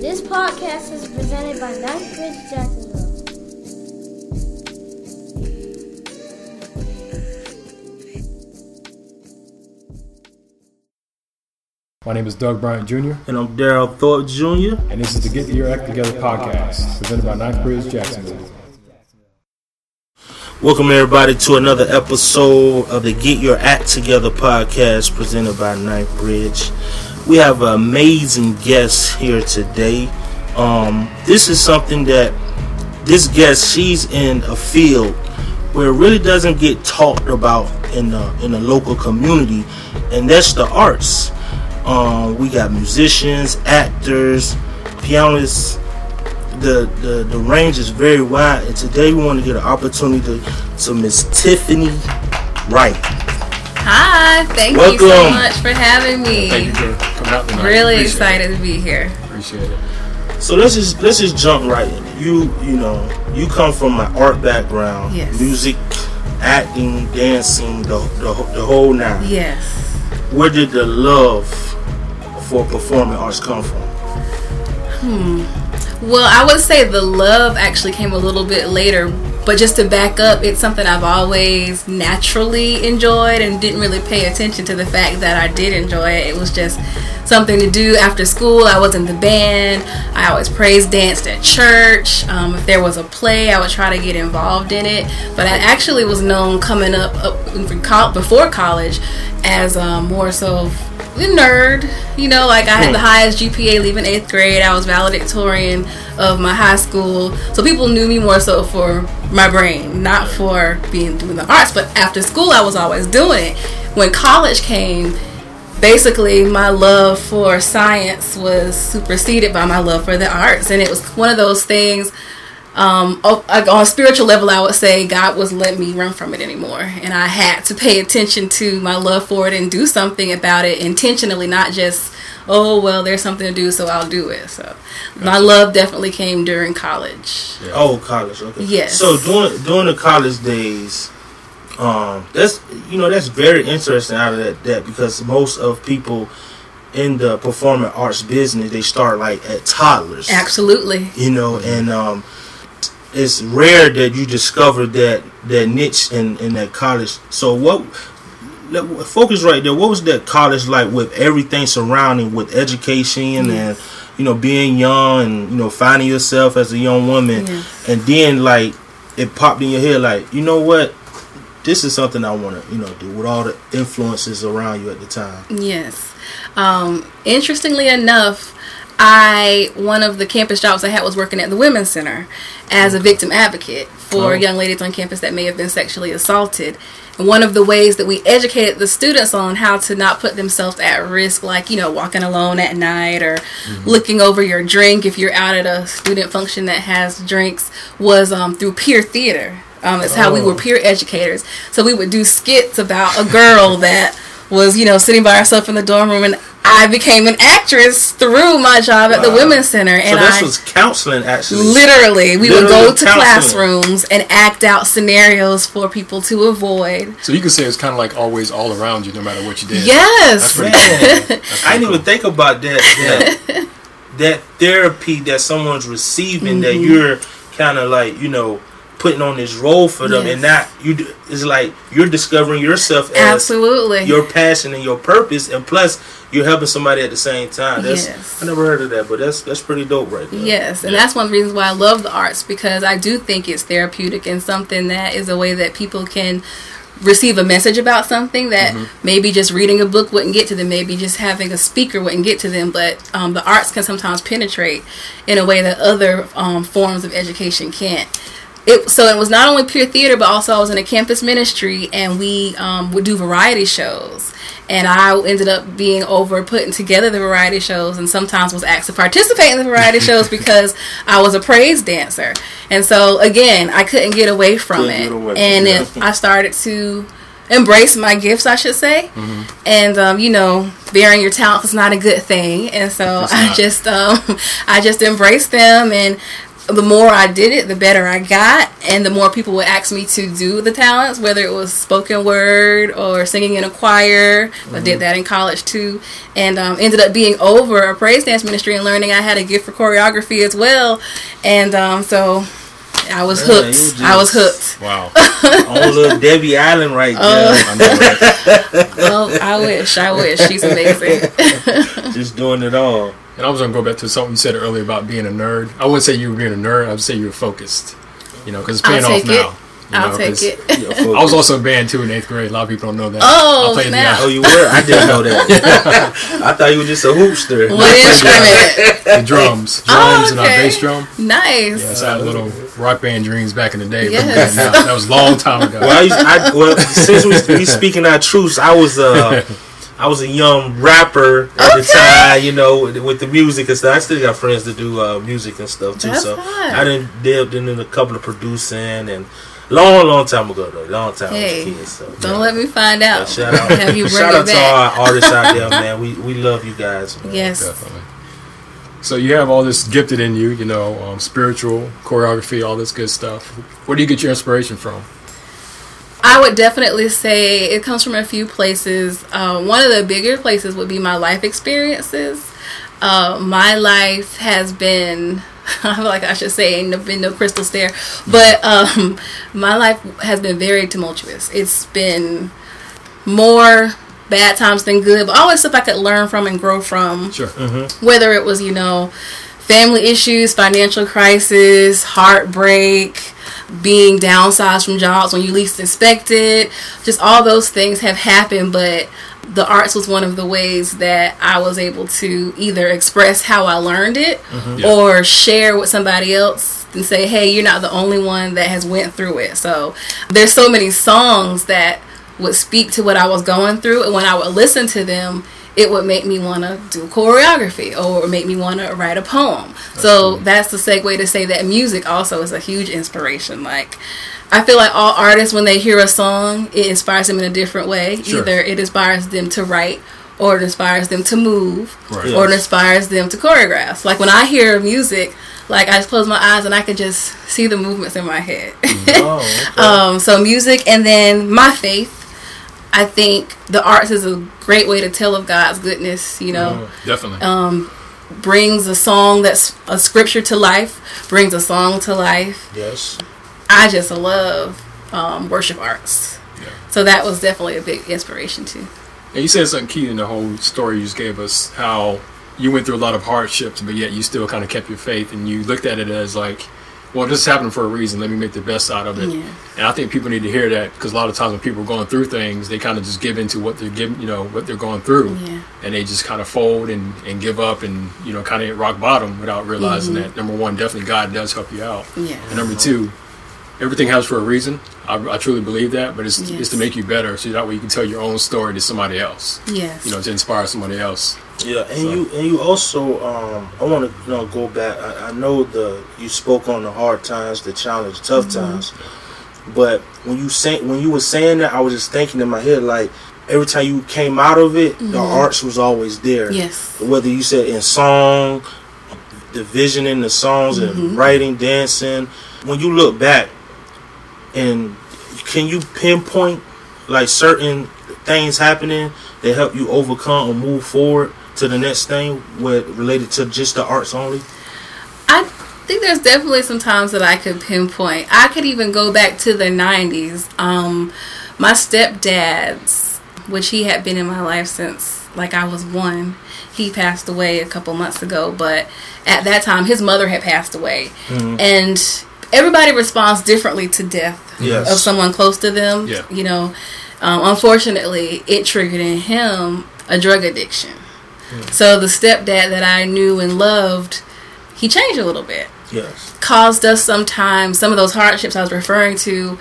This podcast is presented by Ninth Bridge Jacksonville. My name is Doug Bryant Jr., And I'm Daryl Thorpe Jr. and this is the Get Your Act Together podcast, presented by Ninth Bridge Jacksonville. Welcome everybody to another episode of the Get Your Act Together podcast presented by Ninth Bridge. We have an amazing guest here today. Um, this is something that this guest she's in a field where it really doesn't get talked about in the in the local community, and that's the arts. Um, we got musicians, actors, pianists, the, the the range is very wide and today we want to get an opportunity to, to miss tiffany wright Hi, thank you so much for having me. Thank you for coming out tonight. Really Appreciate excited to be here. Appreciate it. so let's just let's just jump right in you you know you come from an art background Yes. music acting dancing the, the, the whole nine Yes. where did the love for performing arts come from Hmm. Well, I would say the love actually came a little bit later, but just to back up, it's something I've always naturally enjoyed and didn't really pay attention to the fact that I did enjoy it. It was just something to do after school. I was in the band. I always praise danced at church. Um, if there was a play, I would try to get involved in it. But I actually was known coming up, up before college as um, more so nerd. You know, like I had hmm. the highest GPA leaving eighth grade. I was valedictorian of my high school. So people knew me more so for my brain, not for being doing the arts. But after school, I was always doing it. When college came, basically my love for science was superseded by my love for the arts. And it was one of those things um, like on a spiritual level, I would say God was letting me run from it anymore, and I had to pay attention to my love for it and do something about it intentionally, not just oh well, there's something to do, so I'll do it. So my love definitely came during college. oh college okay. Yes. so during during the college days um that's you know that's very interesting out of that that because most of people in the performing arts business they start like at toddlers. Absolutely, you know and um it's rare that you discover that that niche in in that college so what let- focus right there what was that college like with everything surrounding with education and you know being young and you know finding yourself as a young woman Yes. and then like it popped in your head like you know what this is something i want to you know do with all the influences around you at the time yes. Um, interestingly enough. I one of the campus jobs I had was working at the Women's Center as a victim advocate for Oh. young ladies on campus that may have been sexually assaulted. And one of the ways that we educated the students on how to not put themselves at risk, like you know, walking alone at night or looking over your drink if you're out at a student function that has drinks, was um, through peer theater. Um, it's how we Oh. were peer educators. So we would do skits about a girl that was, you know, sitting by herself in the dorm room, and I became an actress through my job at the Women's Center, so and this I was counseling actually literally we would go to counseling. classrooms and act out scenarios for people to avoid. So you could say it's kind of like always all around you, no matter what you did. Yes, pretty Man, I didn't even think about that. That, that therapy that someone's receiving, that Mm-hmm. you're kind of like, you know, putting on this role for them, and not you it's like you're discovering yourself as absolutely. your passion and your purpose, and plus you're helping somebody at the same time. That's Yes. I never heard of that, but that's that's pretty dope, right there. Yes, and that's one of the reasons why I love the arts because I do think it's therapeutic and something that is a way that people can receive a message about something that maybe just reading a book wouldn't get to them, maybe just having a speaker wouldn't get to them. But um, the arts can sometimes penetrate in a way that other um, forms of education can't. It, so it was not only pure theater, but also I was in a campus ministry, and we um, would do variety shows. And I ended up being over putting together the variety shows, and sometimes was asked to participate in the variety shows because I was a praise dancer. And so again, I couldn't get away from Couldn't it, away and it, I started to embrace my gifts, I should say. And um, you know, bearing your talents is not a good thing, and so I just um, I just embraced them and the more I did it, the better I got, and the more people would ask me to do the talents, whether it was spoken word or singing in a choir. I did that in college too, and um, ended up being over a praise dance ministry and learning I had a gift for choreography as well, and um, so I was hooked. you I was hooked. Wow. On little Debbie Allen right there. I know, right? Well, I wish. I wish. She's amazing. Just doing it all. And I was gonna go back to something you said earlier about being a nerd. I wouldn't say you were being a nerd. I would say you were focused. You know, because it's paying off it. now. you I'll know, take 'cause it. I was also in band too in eighth grade. A lot of people don't know that. Oh, I snap. the, Oh, you were? I didn't know that. I thought you were just a hoopster. What instrument? the drums, drums, Oh, and our bass drum. Nice. Yes, I had little rock band dreams back in the day. but Yes. now, that was a long time ago. Well, I, I well since we, we speaking our truths, I was uh I was a young rapper at the time, you know, with, with the music and stuff. I still got friends that do uh, music and stuff too. That's so fun. I done dipped into a couple of producing and long, long time ago though, long time Hey, I kid. So Don't let me find out. shout out, Have you shout out to back? all our artists out there, man. We we love you guys. Man. Yes. Definitely. So you have all this gifted in you, you know, um, spiritual choreography, all this good stuff. Where do you get your inspiration from? I would definitely say it comes from a few places. Uh, one of the bigger places would be my life experiences. Uh, my life has been, I feel like I should say, ain't been no crystal stair, but um, my life has been very tumultuous. It's been more bad times than good, but always stuff I could learn from and grow from Sure. whether it was you know family issues financial crisis heartbreak being downsized from jobs when you least expect it. Just all those things have happened but the arts was one of the ways that i was able to either express how i learned it mm-hmm. Yeah. or share with somebody else and say hey you're not the only one that has went through it. So there's so many songs that would speak to what i was going through and when i would listen to them it would make me want to do choreography or make me want to write a poem. so that's the segue to say that music also is a huge inspiration. Like, I feel like all artists, when they hear a song, it inspires them in a different way. Sure. Either it inspires them to write, or it inspires them to move, Right. or it inspires them to choreograph. Like when I hear music, like I just close my eyes and I can just see the movements in my head. Oh, okay. Um, so music, and then my faith. I think the arts is a great way to tell of God's goodness. You know, Definitely. um, brings a song that's a scripture to life, brings a song to life. yes. I just love um, worship arts. Yeah. So that was definitely a big inspiration too. And you said something key in the whole story you just gave us how you went through a lot of hardships, but yet you still kind of kept your faith and you looked at it as like, well, this happened for a reason. Let me make the best out of it. Yeah. And I think people need to hear that because a lot of times when people are going through things, they kind of just give into what they're giving, you know, what they're going through, Yeah. and they just kind of fold and, and give up and you know kind of hit rock bottom without realizing mm-hmm. that number one, definitely God does help you out, Yeah. and number two, everything happens for a reason. I, I truly believe that, but it's Yes. it's to make you better, so that way you can tell your own story to somebody else Yes. you know, to inspire somebody else. Yeah, and you and you also um, I want to you know go back. I, I know the you spoke on the hard times, the challenge, tough mm-hmm. times, but when you say when you were saying that, I was just thinking in my head like every time you came out of it, the mm-hmm. arts was always there. Yes. Whether you said in song, the vision in the songs, and mm-hmm. writing, dancing. When you look back, and can you pinpoint like certain things happening that help you overcome or move forward to the next thing with related to just the arts only? I think there's definitely some times that I could pinpoint. I could even go back to the 90s. Um, my stepdad's, which he had been in my life since like I was one, he passed away a couple months ago. But at that time, his mother had passed away, and everybody responds differently to death Yes. of someone close to them. Yeah. You know, um, unfortunately, it triggered in him a drug addiction. Mm. So the stepdad that I knew and loved, he changed a little bit. Yes. Caused us sometimes some of those hardships I was referring to.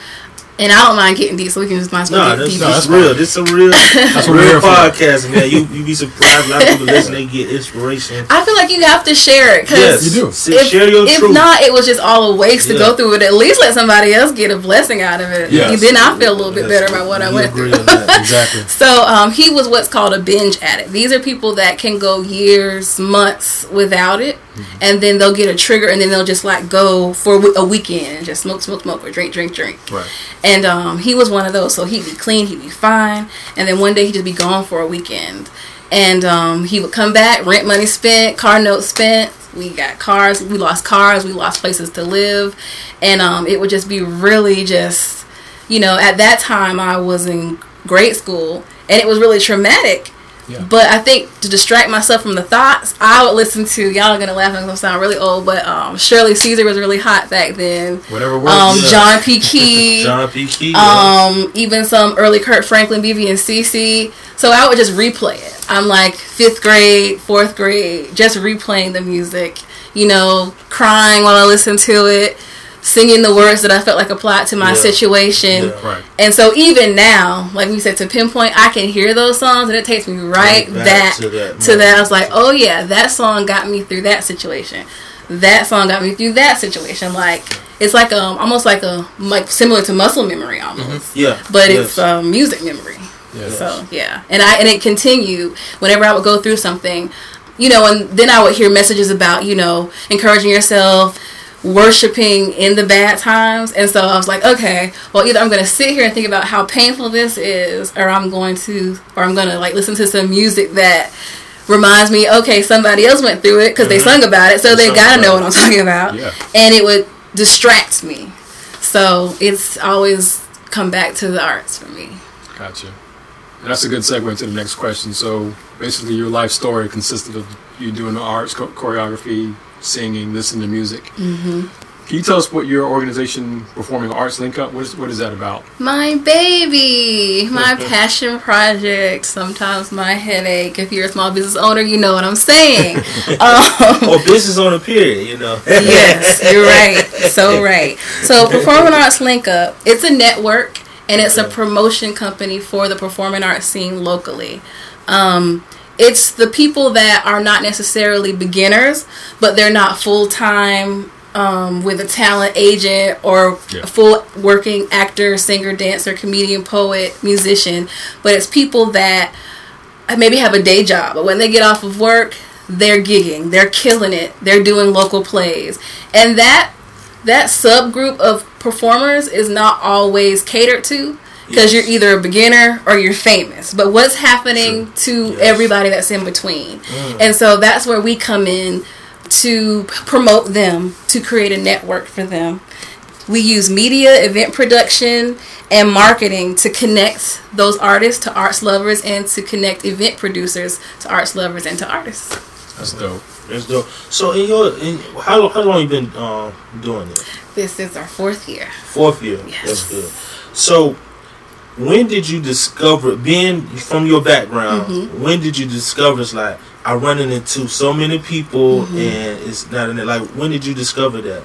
And I don't mind getting deep, so we can just might as well No, get this, deep. this that's real. This is a real, That's what we're real here podcast, man. You you be surprised. A lot of people listen, they get inspiration. I feel like you have to share it because Yes, You do. If, share your if truth. not, it was just all a waste to go through it. At least let somebody else get a blessing out of it. Yes. Then I feel a little bit Yes, better about what I went agree through. on that. Exactly. So um, he was what's called a binge addict. These are people that can go years, months without it. and then they'll get a trigger, and then they'll just like go for a a weekend and just smoke, smoke, smoke, or drink, drink, drink. Right. And um, he was one of those. So he'd be clean, he'd be fine, and then one day he'd just be gone for a weekend. And um, he would come back, rent money spent, car notes spent. We got cars, we lost cars, we lost places to live, and um, it would just be really just, you know, at that time I was in grade school, and it was really traumatic. Yeah. But I think to distract myself from the thoughts, I would listen to y'all are gonna laugh. because I'm gonna sound really old, but um, Shirley Caesar was really hot back then. Whatever works. Um, Yeah. John P. Kee, John P. Kee. yeah. um, even some early Kirk Franklin, BeBe and CeCe. So I would just replay it. I'm like fifth grade, fourth grade, just replaying the music. You know, crying while I listen to it, singing the words that I felt like applied to my Yeah. situation. Yeah. right. And so even now, like we said, to pinpoint, I can hear those songs, and it takes me right Back back to that to that. I was like, oh yeah, that song got me through that situation. That song got me through that situation. Like it's like um almost like a like similar to muscle memory almost, yeah. but yes. it's um, music memory. Yeah. So yeah, and I and it continued whenever I would go through something, you know, and then I would hear messages about you know encouraging yourself, worshiping in the bad times, and so I was like, okay, well either I'm going to sit here and think about how painful this is, or I'm going to, or I'm going to like listen to some music that reminds me, okay, somebody else went through it because they Mhm. sung about it, so They they got to know what I'm talking about, Yeah. and it would distract me. So it's always come back to the arts for me. Gotcha. And that's a good segue to the next question. So basically, your life story consisted of you doing the arts, cho- choreography, singing, listening to music. Mm-hmm. Can you tell us what your organization, Performing Arts Link Up, what is, what is that about? My baby, my passion project, sometimes my headache. If you're a small business owner, you know what I'm saying. um, or business on a period, you know. yes, you're right. So right. So Performing Arts Link Up, it's a network and it's a promotion company for the performing arts scene locally. Um, it's the people that are not necessarily beginners, but they're not full time um, with a talent agent or Yeah. a full working actor, singer, dancer, comedian, poet, musician. But it's people that maybe have a day job, but when they get off of work, they're gigging, they're killing it, they're doing local plays, and that that subgroup of performers is not always catered to because Yes. you're either a beginner or you're famous. But what's happening to Yes. everybody that's in between? And so that's where we come in to promote them, to create a network for them. We use media, event production, and marketing to connect those artists to arts lovers and to connect event producers to arts lovers and to artists. That's dope. That's dope. So in your in how how long you been um, doing this? This is our fourth year. Fourth year. Yes. That's good. So when did you discover being from your background, Mm-hmm. when did you discover it's like I running into so many people Mm-hmm. and it's not in it like when did you discover that?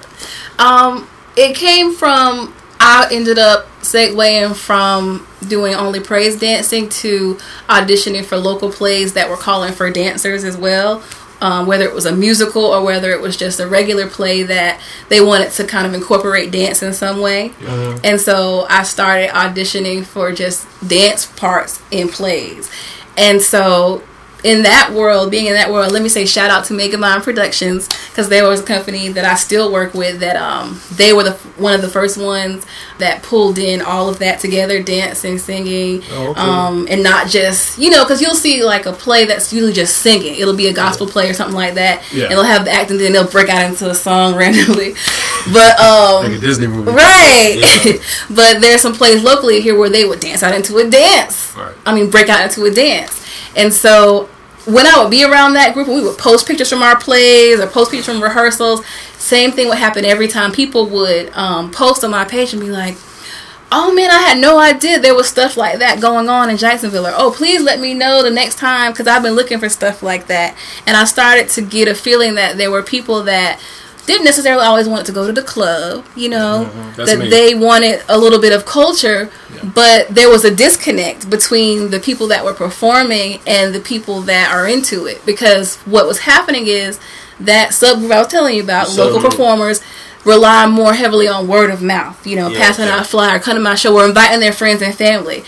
Um, it came from I ended up segueing from doing only praise dancing to auditioning for local plays that were calling for dancers as well. Um, whether it was a musical or whether it was just a regular play that they wanted to kind of incorporate dance in some way. And so I started auditioning for just dance parts in plays. And so in that world, being in that world, let me say shout out to Megamind Productions because they was a company that I still work with that um they were the one of the first ones that pulled in all of that together, dancing, singing, Oh, okay. um and not just you know because you'll see like a play that's usually just singing. It'll be a gospel play or something like that. Yeah. And they'll have the acting, then they'll break out into a song randomly. But um Like a Disney movie. Right. Yeah. but there's some plays locally here where they would dance out into a dance. Right. I mean, break out into a dance. And so when I would be around that group and we would post pictures from our plays or post pictures from rehearsals, same thing would happen every time. People would um, post on my page and be like, Oh man, I had no idea there was stuff like that going on in Jacksonville. Or, oh, please let me know the next time because I've been looking for stuff like that. And I started to get a feeling that there were people that didn't necessarily always want to go to the club, you know, That's that me. they wanted a little bit of culture, but there was a disconnect between the people that were performing and the people that are into it because what was happening is that subgroup I was telling you about, The local performers rely more heavily on word of mouth, you know, Yeah, passing yeah. out a flyer, coming to my show, or inviting their friends and family.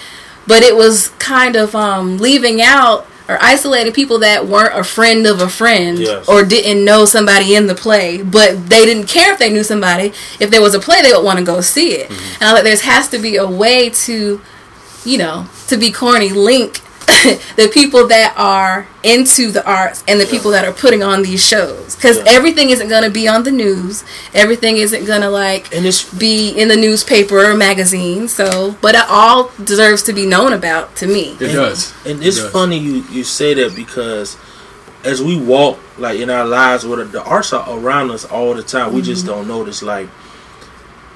But it was kind of um, leaving out or isolated people that weren't a friend of a friend Yes. or didn't know somebody in the play, but they didn't care if they knew somebody. If there was a play, they would want to go see it. Mm-hmm. And I like there has to be a way to, you know, to be corny, link the people that are into the arts and the people that are putting on these shows because Yeah. everything isn't going to be on the news everything isn't going to like And it's be in the newspaper or magazine so but it all deserves to be known about to me It does. And it's It does. funny you, you say that because as we walk like in our lives, where the, the arts are around us all the time, we just mm-hmm. don't notice. Like,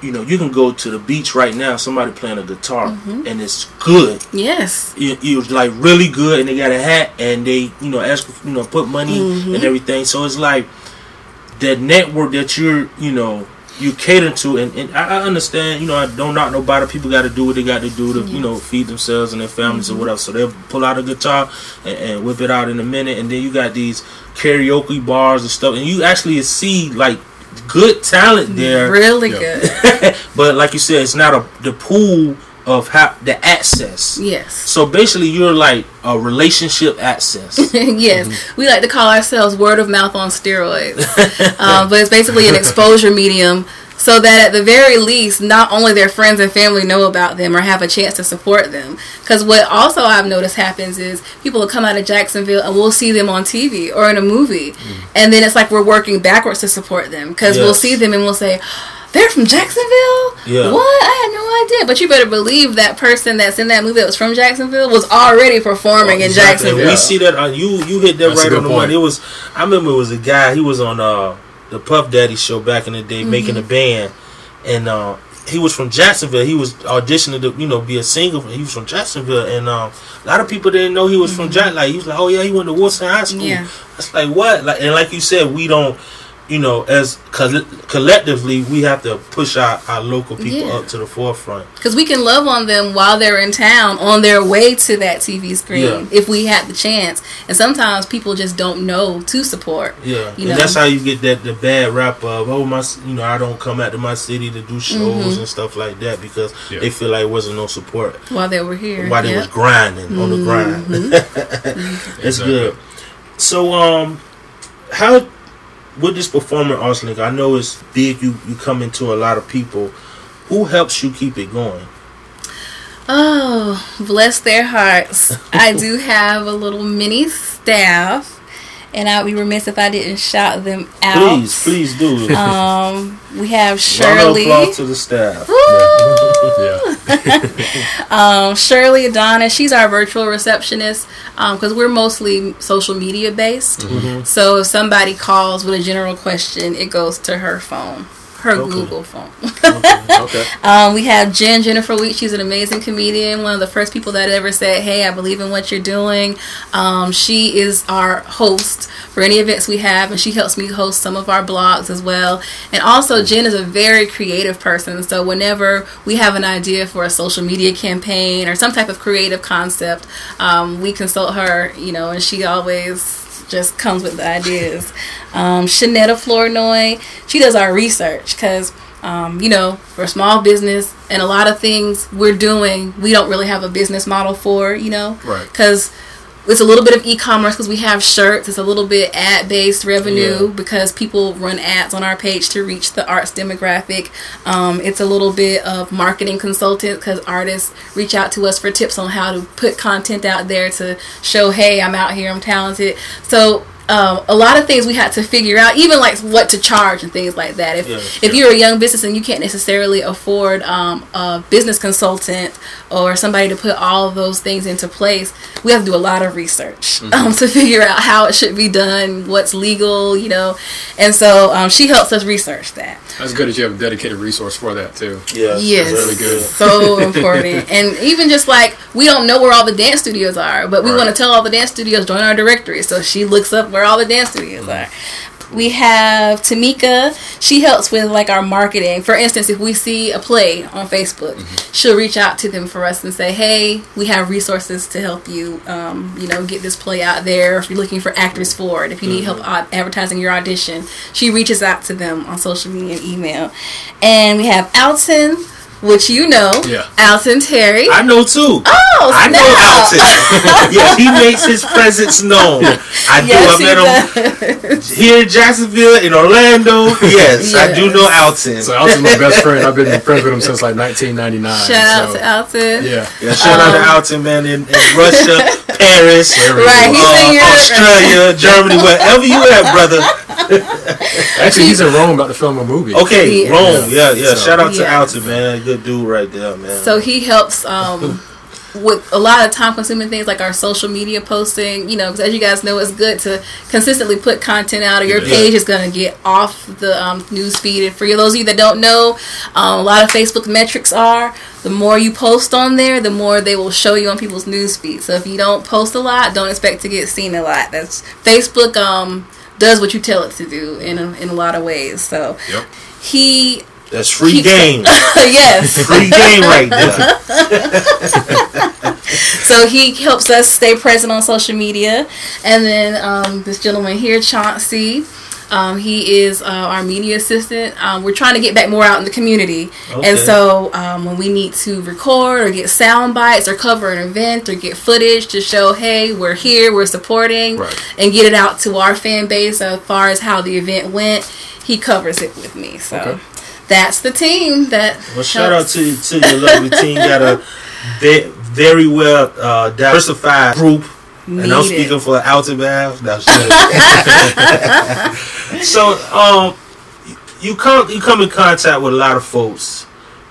you know, you can go to the beach right now, somebody playing a guitar, mm-hmm. and it's good. yes it was like really good, and they got a hat, and they you know ask you know put money mm-hmm. and everything. So it's like that network that you're you know you cater to, and, and I, understand. You know, I don't knock nobody. People got to do what they got to do to you know feed themselves and their families or mm-hmm. whatever. So they'll pull out a guitar and, and whip it out in a minute, and then you got these karaoke bars and stuff, and you actually see like good talent there. really Yeah. good but like you said, it's not a the pool of how the access. yes So basically, you're like a relationship access. yes, Mm-hmm. we like to call ourselves word of mouth on steroids, um, but it's basically an exposure medium. So that at the very least, not only their friends and family know about them or have a chance to support them. Because what also I've noticed happens is people will come out of Jacksonville and we'll see them on TV or in a movie, and then it's like we're working backwards to support them because we'll see them and we'll say. They're from Jacksonville? Yeah. What? I had no idea. But you better believe that person that's in that movie that was from Jacksonville was already performing in Exactly. Jacksonville. We see that on you. You hit that That's right on the point. money. It was. I remember it was a guy. He was on uh the Puff Daddy show back in the day, making a band, and uh he was from Jacksonville. He was auditioning to you know be a singer. He was from Jacksonville, and um, a lot of people didn't know he was from Jack. Like he was like, oh yeah, he went to Wilson High School. Yeah. That's like what? Like and like you said, we don't. You know, as coll- collectively, we have to push our, our local people Yeah. up to the forefront. Because we can love on them while they're in town on their way to that TV screen Yeah. if we had the chance. And sometimes people just don't know to support. Yeah, You and know? that's how you get that the bad rap of oh my, you know I don't come out to my city to do shows Mm-hmm. and stuff like that because Yeah. they feel like it wasn't no support While they were here. while they Yep. was grinding on the grind. Mm-hmm. That's good. So um, how with this performing arts? I know it's big. You you come into a lot of people. Who helps you keep it going? Oh, bless their hearts. I do have a little mini staff. And I'd be remiss if I didn't shout them out. Please, please do. Um, we have Round of Shirley. applause to the staff. Yeah. Um, Shirley Adonis, she's our virtual receptionist because we're mostly social media based. Mm-hmm. So if somebody calls with a general question, it goes to her phone, her Okay. Google phone. okay. okay. um, we have Jen Jennifer Wheat. She's an amazing comedian. One of the first people that ever said, "Hey, I believe in what you're doing." Um, she is our host for any events we have, and she helps me host some of our blogs as well. And also, Jen is a very creative person. So whenever we have an idea for a social media campaign or some type of creative concept, um, we consult her. You know, and she always just comes with the ideas. Um, Shanetta Flournoy, she does our research because, um, you know, for a small business and a lot of things we're doing, we don't really have a business model for, you know, Right. It's a little bit of e-commerce because we have shirts. It's a little bit ad-based revenue Yeah. because people run ads on our page to reach the arts demographic. Um, it's a little bit of marketing consultant because artists reach out to us for tips on how to put content out there to show, hey, I'm out here, I'm talented. So. Um, a lot of things we had to figure out, even like what to charge and things like that. If Yeah, if you're a young business and you can't necessarily afford um, a business consultant or somebody to put all of those things into place, we have to do a lot of research um, to figure out how it should be done, what's legal, you know. And so um, she helps us research that. That's good that you have a dedicated resource for that too. Yeah, Yes, that's really good. so important. And even just like we don't know where all the dance studios are, but we Right. want to tell all the dance studios join our directory. So she looks up where all the dance studios are. We have Tamika. She helps with like our marketing. For instance, if we see a play on Facebook, she'll reach out to them for us and say, "Hey, we have resources to help you. Um, you know, get this play out there. If you're looking for actors for it, if you need help ad- advertising your audition, she reaches out to them on social media and email. And we have Alton which you know, Yeah. Alton Terry. I know too. oh, I know. Alton. yes, he makes his presence known. I do. Yes, I he met him here in Jacksonville, in Orlando. Yes, I do know Alton. So Alton's my best friend. I've been friends with him since like 1999. Shout out to Alton. Yeah. Yeah, shout out to Um, Alton, man, in, in Russia, Paris, Right, he's uh, in Europe. Australia, Germany, wherever you at, brother. Actually, he's in Rome about to film a movie. Okay, He- Rome. Yeah, yeah. So- Shout out to Yes. Alton, man. Good dude right there, man. So he helps um, with a lot of time consuming things like our social media posting. You know, because as you guys know, it's good to consistently put content out, or your Yeah. page is going to get off the um, news feed. And for those of you that don't know, um, a lot of Facebook metrics are the more you post on there, the more they will show you on people's news feed. So if you don't post a lot, don't expect to get seen a lot. That's Facebook. Um, does what you tell it to do in a, in a lot of ways. So Yep. he That's free game. yes. free game right there. So he helps us stay present on social media. And then um, this gentleman here, Chauncey, um, he is uh, our media assistant. Um, we're trying to get back more out in the community. Okay. And so um, when we need to record or get sound bites or cover an event or get footage to show, hey, we're here, we're supporting, Right. and get it out to our fan base as far as how the event went, he covers it with me. So. Okay. That's the team that. Well, shout out to to your lovely team. Got a ve- very well uh, diversified group. And I'm speaking it. for Alton Bath. No, so, um, you come you come in contact with a lot of folks.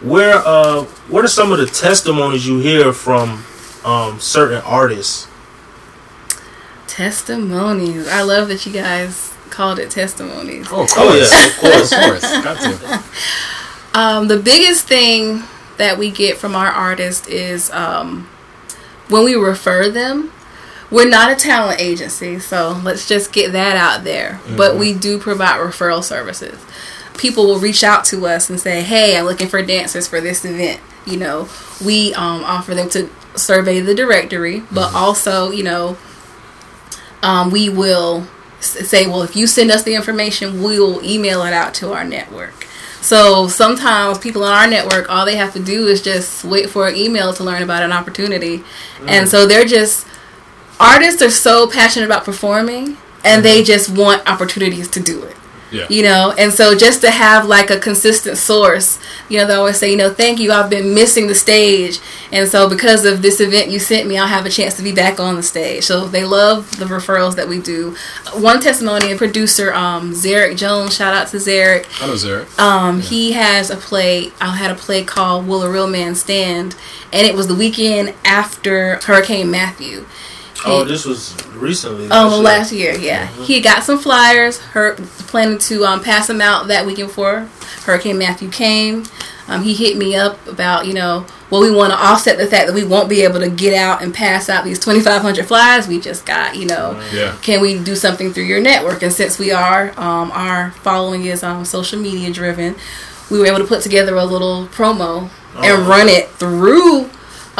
Where uh, what are some of the testimonies you hear from um, certain artists? Testimonies. I love that you guys called it testimonies. Oh, of course. Oh, yeah, of Of course. Of course. Got to. Um, the biggest thing that we get from our artists is um, when we refer them. We're not a talent agency, so let's just get that out there. But we do provide referral services. People will reach out to us and say, "Hey, I'm looking for dancers for this event." You know, we um, offer them to survey the directory, but also, you know, um, we will s- say, well, if you send us the information, we will email it out to our network. So sometimes people on our network, all they have to do is just wait for an email to learn about an opportunity. And mm. so they're just, artists are so passionate about performing and they mm-hmm. just want opportunities to do it Yeah. you know and so just to have like a consistent source you know they always say you know thank you i've been missing the stage and so because of this event you sent me i'll have a chance to be back on the stage so they love the referrals that we do one testimony a producer um zarek jones shout out to zarek I know Zarek. um, he has a play. I had a play called "Will a Real Man Stand," and it was the weekend after Hurricane Matthew. Oh, this was recently. Oh, year. last year, yeah. He got some flyers. Her planning to um, pass them out that weekend before Hurricane Matthew came. Um, he hit me up about you know well we want to offset the fact that we won't be able to get out and pass out these 2,500 flyers we just got. You know, Yeah. can we do something through your network? And since we are um, our following is um, social media driven, we were able to put together a little promo and Oh. run it through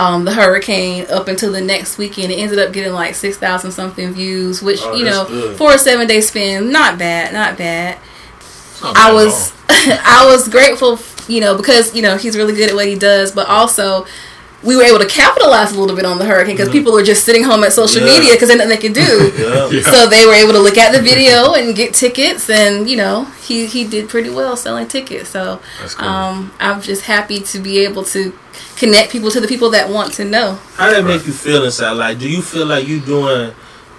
um, the hurricane up until the next weekend. It ended up getting like six thousand something views, which Oh, you know good. for a seven day spin, not bad, not bad. Not bad I was. I was grateful, you know, because you know he's really good at what he does, but also we were able to capitalize a little bit on the hurricane because people were just sitting home at social Mm-hmm. Yeah. media because there's nothing they could do. Yeah. Yeah. So they were able to look at the video and get tickets, and you know he he did pretty well selling tickets. So cool. um, I'm just happy to be able to connect people to the people that want to know. How that make you feel inside? Like, do you feel like you doing,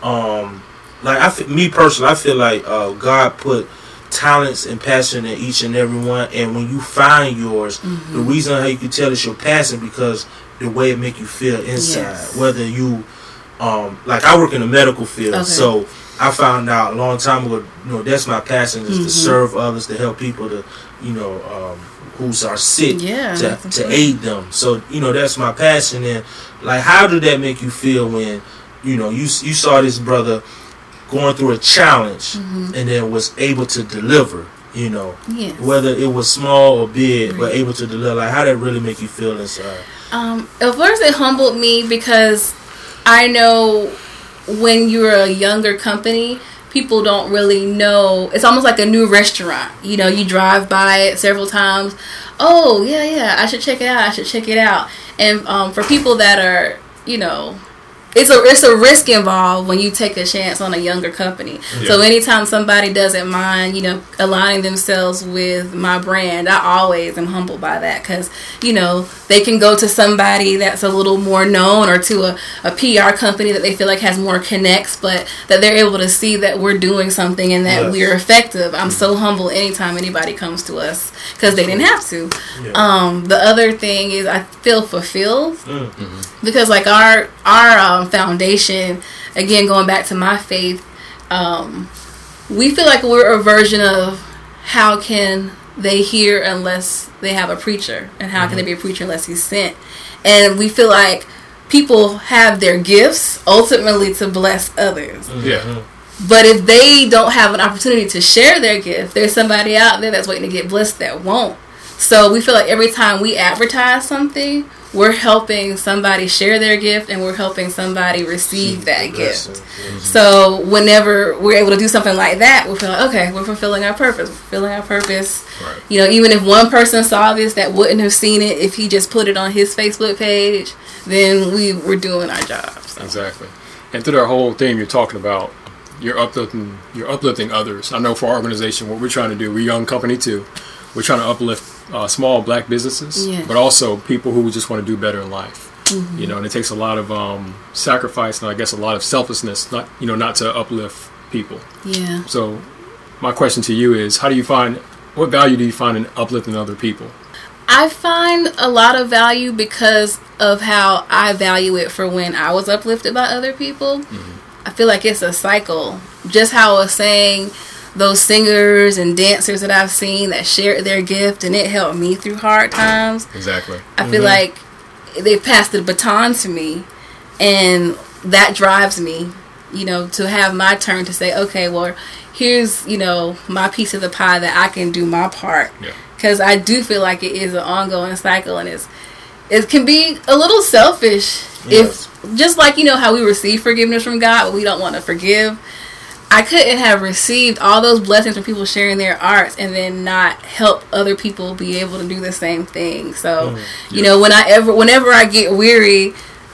um, like I, me personally, I feel like uh, God put talents and passion in each and every one, and when you find yours, Mm-hmm. the reason how you can tell it's your passion because the way it make you feel inside. Yes. Whether you, um, like I work in the medical field, Okay. so I found out a long time ago. You know, that's my passion is Mhm. to serve others, to help people to, you know, um, who's are sick Yeah, to, to aid them. So you know that's my passion. And like, how did that make you feel when you know you you saw this brother going through a challenge Mm-hmm. and then was able to deliver? You know, Yes. whether it was small or big, but able to deliver. Like, how did that really make you feel inside? Um, at first, it humbled me because I know when you're a younger company, people don't really know. It's almost like a new restaurant. You know, you drive by it several times. oh yeah yeah I should check it out I should check it out and um, for people that are you know it's a it's a risk involved when you take a chance on a younger company. So anytime somebody doesn't mind, you know, aligning themselves with my brand, I always am humbled by that because you know they can go to somebody that's a little more known or to a, a PR company that they feel like has more connects, but that they're able to see that we're doing something and that Yes. we're effective. I'm mm-hmm. so humble anytime anybody comes to us because they didn't have to. Yeah. Um, the other thing is I feel fulfilled Mm. because like our our um, foundation again going back to my faith um, we feel like we're a version of how can they hear unless they have a preacher and how can they be a preacher unless he's sent and we feel like people have their gifts ultimately to bless others Yeah. But if they don't have an opportunity to share their gift, there's somebody out there that's waiting to get blessed that won't. So we feel like every time we advertise something, we're helping somebody share their gift and we're helping somebody receive that gift. Mm-hmm. So whenever we're able to do something like that, we feel like, okay, we're fulfilling our purpose. We're fulfilling our purpose. Right. You know, even if one person saw this that wouldn't have seen it if he just put it on his Facebook page, then we were doing our jobs. Exactly. And through that whole theme you're talking about, you're uplifting you're uplifting others. I know for our organization what we're trying to do, we're a young company too. We're trying to uplift uh, small black businesses, Yes. but also people who just want to do better in life. Mm-hmm. You know, and it takes a lot of um, sacrifice and I guess a lot of selflessness, not you know, not to uplift people. Yeah. So, my question to you is, how do you find what value do you find in uplifting other people? I find a lot of value because of how I value it for when I was uplifted by other people. I feel like it's a cycle. Just how I was saying, those singers and dancers that I've seen that shared their gift and it helped me through hard times. Exactly. I feel mm-hmm. like they passed the baton to me, and that drives me, you know, to have my turn to say, okay, well, here's, you know, my piece of the pie that I can do my part. Yeah. Because I do feel like it is an ongoing cycle, and it's it can be a little selfish Yes. if just like you know how we receive forgiveness from God, but we don't want to forgive. I couldn't have received all those blessings from people sharing their arts and then not help other people be able to do the same thing. So, you know, when I ever, whenever I get weary,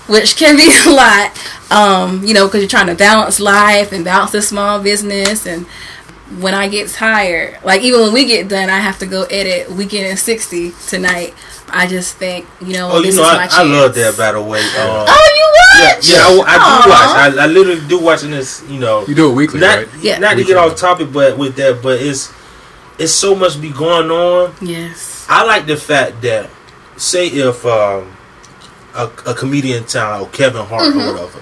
which can be a lot, um, you know, because you're trying to balance life and balance a small business, and when I get tired, like even when we get done, I have to go edit Weekend in sixty tonight. I just think, you know, Oh, you this know, is I, my I love that. By the way, um, Oh, you watch? yeah, I, I do watch. I, I literally do watching this. You know, You do it weekly, not right? Yeah. not to get off topic, but with that, but it's it's so much be going on. Yes. I like the fact that, say, if um, a, a comedian in town or Kevin Hart Mm-hmm. or whatever,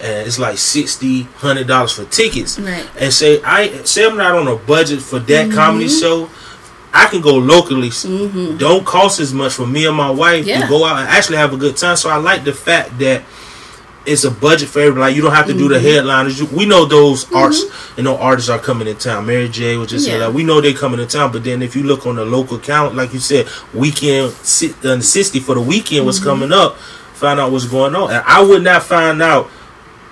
and it's like sixty, hundred dollars for tickets, Right. and say I say I'm not on a budget for that Mm-hmm. comedy show, I can go locally. Don't cost as much for me and my wife Yeah. to go out and actually have a good time. So I like the fact that it's a budget for everybody. Like you don't have to do Mm-hmm. the headliners. You, we know those arts, you know, artists are coming in town. Mary J was just Yeah. like we know they're coming in town. But then if you look on the local count, like you said, weekend si- sixty for the weekend was Mm-hmm. coming up. Find out what's going on, and I would not find out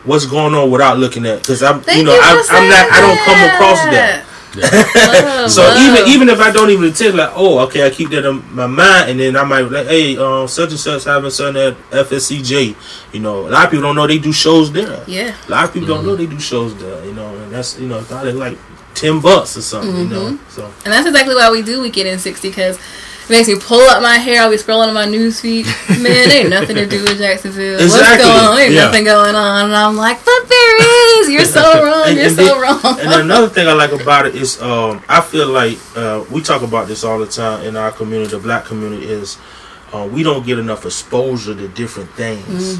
what's going on without looking at because I'm, Thank you know, I'm, I'm not, I don't come across that. Love, So love. even even if I don't even attend, like, oh, okay, I keep that in my mind, and then I might like, hey, um, such and such having something at FSCJ. You know, a lot of people don't know they do shows there. yeah, A lot of people don't know they do shows there. You know, and that's you know probably like ten bucks or something. You know, Mm-hmm. so and that's exactly why we do Weekend in sixty because it makes me pull up my hair. I'll be scrolling on my newsfeed. Man, ain't nothing to do with Jacksonville. Exactly. What's going on? Ain't Yeah. nothing going on. And I'm like, but there is. You're so wrong. And- You're and so then- wrong. And another thing I like about it is, um, I feel like uh, we talk about this all the time in our community, the black community, is uh, we don't get enough exposure to different things,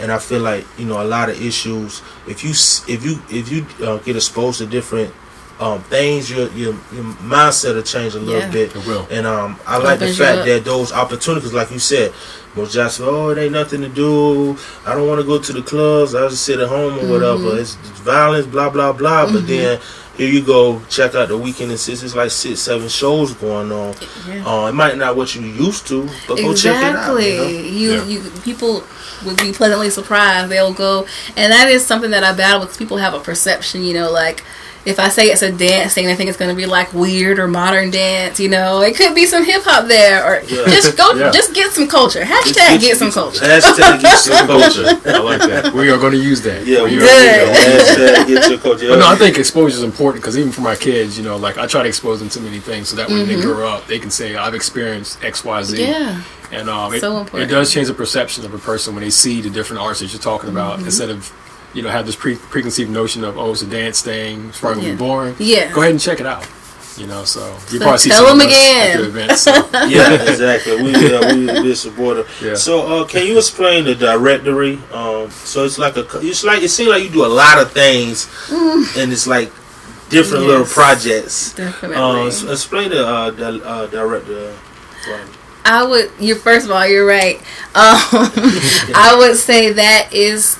and I feel like you know a lot of issues. If you if you if you uh, get exposed to different um, things, your, your your mindset will change a little Yeah. bit. It will. And um, I like the fact that those opportunities, like you said, was just oh, it ain't nothing to do. I don't want to go to the clubs. I just sit at home or whatever. Mm-hmm. It's, it's violence, blah blah blah. But then here you go, check out the weekend and six. It's like six, seven shows going on. Yeah. Uh, it might not what you used to, but go check it out. Exactly. You know? You, Yeah. you people would be pleasantly surprised. They'll go, and that is something that I battle with. People have a perception, you know, like if I say it's a dance thing, I think it's going to be like weird or modern dance. You know, it could be some hip hop there, or Yeah. just go, Yeah. just get some culture. Hashtag get some culture. Hashtag get some culture. I like that. We are going to use that. Yeah, we we are- Good. Hashtag get your culture. But no, I think exposure is important because even for my kids, you know, like I try to expose them to many things so that when they grow up, they can say, "I've experienced X, Y, Z. Mm-hmm. Yeah. and um, it, So it important. does change the perception of a person when they see the different arts that you're talking about Mm-hmm. instead of you know have this pre- preconceived notion of oh it's a dance thing, it's probably gonna Yeah. be boring. Yeah. go ahead and check it out. You know, so you So probably see tell some them again. at the event. So. yeah, exactly. We yeah, we be supportive. Yeah. So, uh, can you explain the directory? Um, so it's like a, co- it's like it seems like you do a lot of things, and it's like different little projects. Definitely. Uh, s- explain the uh, the uh, director. I would. You first of all, you're right. Um, I would say that is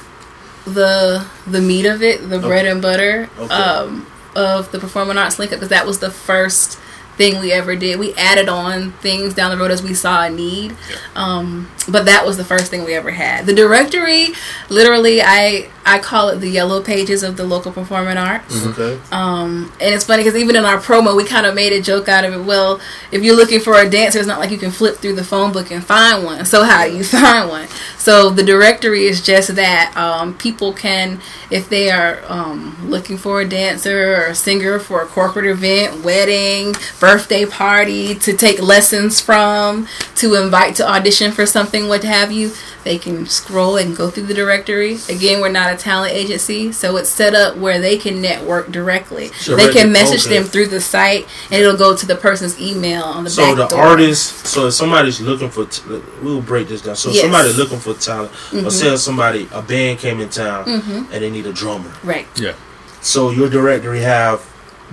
the the meat of it, the bread and butter Okay. um, of the performing arts link up because that was the first thing we ever did. We added on things down the road as we saw a need, um, but that was the first thing we ever had. The directory, literally, I I call it the yellow pages of the local performing arts. Okay. Um, and it's funny because even in our promo, we kind of made a joke out of it. Well, if you're looking for a dancer, it's not like you can flip through the phone book and find one. So how do you find one? So the directory is just that. Um, people can, if they are um, looking for a dancer or a singer for a corporate event, wedding, birthday party, to take lessons from, to invite to audition for something, what have you, they can scroll and go through the directory. Again, we're not a talent agency, so it's set up where they can network directly. Sure, they right. can message Okay. them through the site, and it'll go to the person's email on the So back the door. artist, so if somebody's looking for, t- we'll break this down. So if Yes. Mm-hmm. somebody's looking for talent, or say somebody a band came in town and they need a drummer. right. Yeah. So your directory have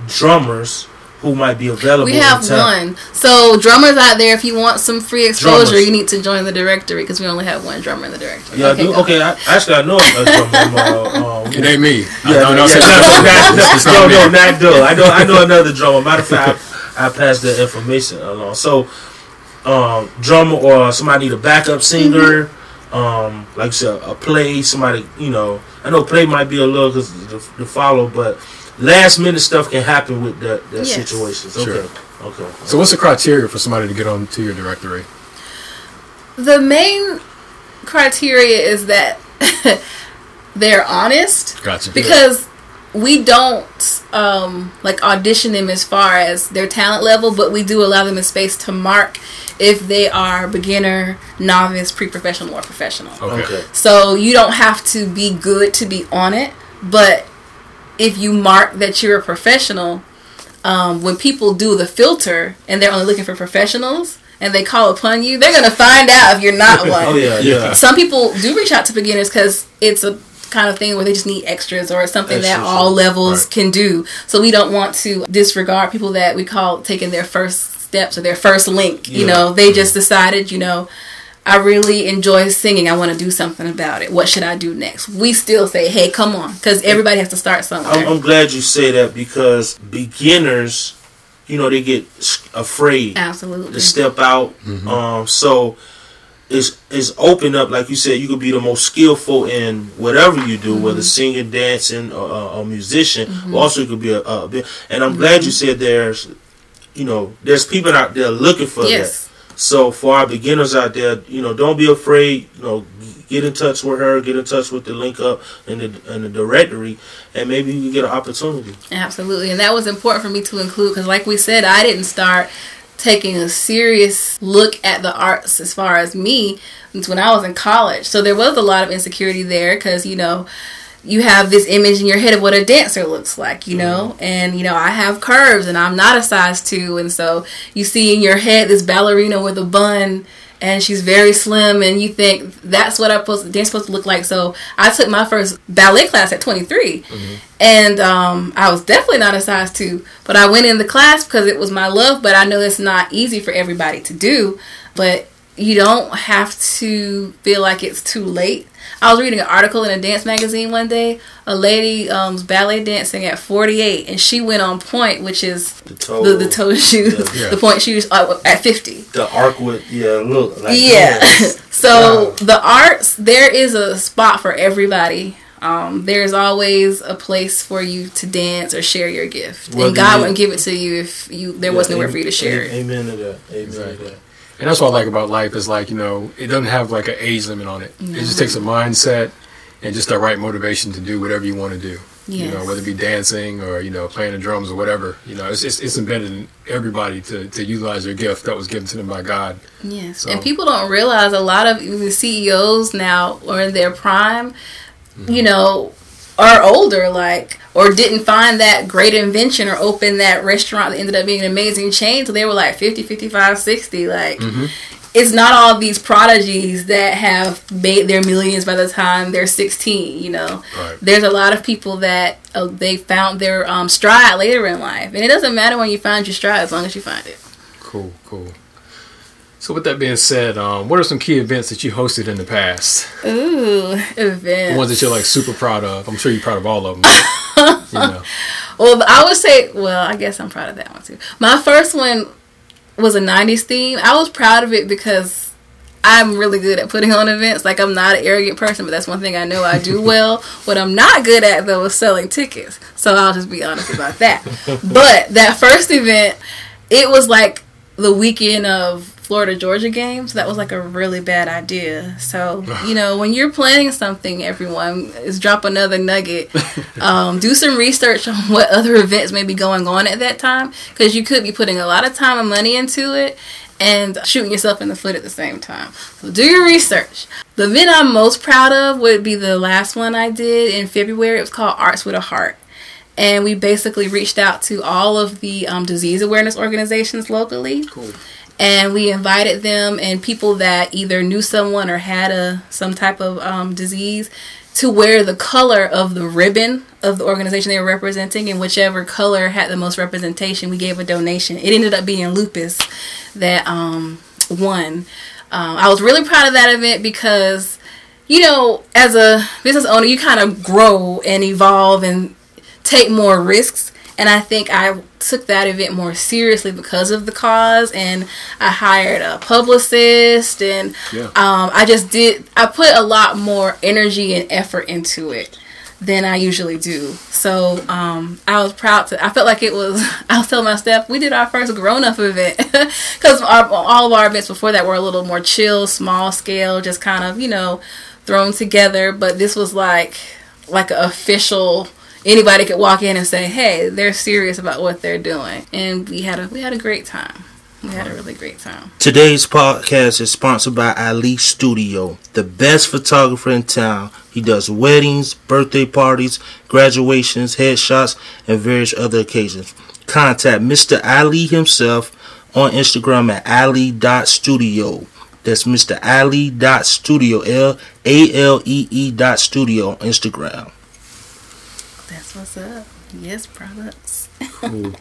drummers who might be available. We have in one. So drummers out there, if you want some free exposure, Drummers. you need to join the directory because we only have one drummer in the directory. Yeah, I do. go. Okay, I, actually, I know a drummer. I'm, uh, um, It ain't me. Yeah, no, no, yeah, no, no, not- not- it's no, not no, me. not Doug. I know, I know another drummer. Matter of fact, I, I passed the information along. So, um, drummer or somebody need a backup singer, um, like I said, a play. Somebody, you know, I know play might be a little cause the, the follow, but last minute stuff can happen with that, that Yes. situations. Sure. Okay, okay. So what's the criteria for somebody to get on to your directory? The main criteria is that they're honest. Gotcha. because we don't um, like audition them as far as their talent level, but we do allow them a space to mark if they are beginner, novice, pre-professional, or professional. okay. okay. So you don't have to be good to be on it, but if you mark that you're a professional, um, when people do the filter and they're only looking for professionals and they call upon you, they're gonna find out if you're not one. yeah, Yeah. yeah. some people do reach out to beginners because it's a kind of thing where they just need extras or it's something that all levels right. can do. So we don't want to disregard people that we call taking their first steps or their first link. You know, they just decided, you know, I really enjoy singing. I want to do something about it. What should I do next? We still say, hey, come on, because everybody has to start somewhere. I'm, I'm glad you say that because beginners, you know, they get afraid. Absolutely. to step out. Um, so it's it's open up, like you said. You could be the most skillful in whatever you do, whether singing, dancing, or uh, a musician. But also, you could be a, a bit. And I'm glad you said there's, you know, there's people out there looking for Yes. that. So for our beginners out there, you know, don't be afraid. You know, get in touch with her, get in touch with the link up in the in the directory, and maybe you can get an opportunity. Absolutely. And that was important for me to include because, like we said, I didn't start taking a serious look at the arts as far as me when I was in college. So there was a lot of insecurity there because, you know, you have this image in your head of what a dancer looks like, you know, and you know I have curves and I'm not a size two, and so you see in your head this ballerina with a bun, and she's very slim, and you think that's what I'm supposed to dance supposed to look like. So I took my first ballet class at 23, and um, I was definitely not a size two, but I went in the class because it was my love. But I know it's not easy for everybody to do, but you don't have to feel like it's too late. I was reading an article in a dance magazine one day. A lady um, was ballet dancing at 48, and she went on pointe, which is The toe, the, the toe shoes, Yeah. the pointe shoes uh, at 50. the arc with yeah, look like Yeah. so Wow. the arts, there is a spot for everybody. Um, there's always a place for you to dance or share your gift, Whether and God you- wouldn't give it to you if you there was nowhere am- for you to share am- it. Amen to that. Amen Exactly. to that. And that's what I like about life is like, you know, it doesn't have like an age limit on it. It just takes a mindset and just the right motivation to do whatever you want to do. You know, whether it be dancing or, you know, playing the drums or whatever. You know, it's it's, it's embedded in everybody to, to utilize their gift that was given to them by God. Yes, So- and people don't realize a lot of even CEOs now are in their prime. You mm-hmm. know, are older, like or didn't find that great invention or open that restaurant that ended up being an amazing chain. So they were like 50, 55, 60. Like it's not all these prodigies that have made their millions by the time they're 16 you know Right. there's a lot of people that uh, they found their um, stride later in life and it doesn't matter when you find your stride as long as you find it Cool, cool. So with that being said, um, what are some key events that you hosted in the past? ooh event The ones that you're like super proud of. I'm sure you're proud of all of them. you know. Well, I would say, well, I guess I'm proud of that one too. My first one was a 90s theme. I was proud of it because I'm really good at putting on events. Like, I'm not an arrogant person, but that's one thing I know I do well. what I'm not good at, though, is selling tickets. So I'll just be honest about that. but that first event, it was like the weekend of Florida Georgia games. That was like a really bad idea. So, you know, when you're planning something, everyone is drop another nugget. Um, do some research on what other events may be going on at that time because you could be putting a lot of time and money into it and shooting yourself in the foot at the same time. So do your research. The event I'm most proud of would be the last one I did in February. It was called Arts with a Heart and we basically reached out to all of the um, disease awareness organizations locally Cool. And we invited them and people that either knew someone or had a some type of um, disease to wear the color of the ribbon of the organization they were representing. And whichever color had the most representation we gave a donation. It ended up being lupus that um, won. Um, i was really proud of that event because you know as a business owner you kind of grow and evolve and take more risks and I think I took that event more seriously because of the cause and I hired a publicist and Yeah. um, I just did I put a lot more energy and effort into it than I usually do. So um, I was proud to I felt like it was I was telling my staff we did our first grown up event because all of our events before that were a little more chill, small scale, just kind of, you know, thrown together, but this was like like an official anybody could walk in and say, "Hey, they're serious about what they're doing," and we had a we had a great time. We had a really great time. Today's podcast is sponsored by Ali Studio, the best photographer in town. He does weddings, birthday parties, graduations, headshots, and various other occasions. Contact Mr. Ali himself on Instagram at ali.studio. That's Mr. Ali.studio, L A L E E dot studio on Instagram. That's what's up. Yes, products. Cool.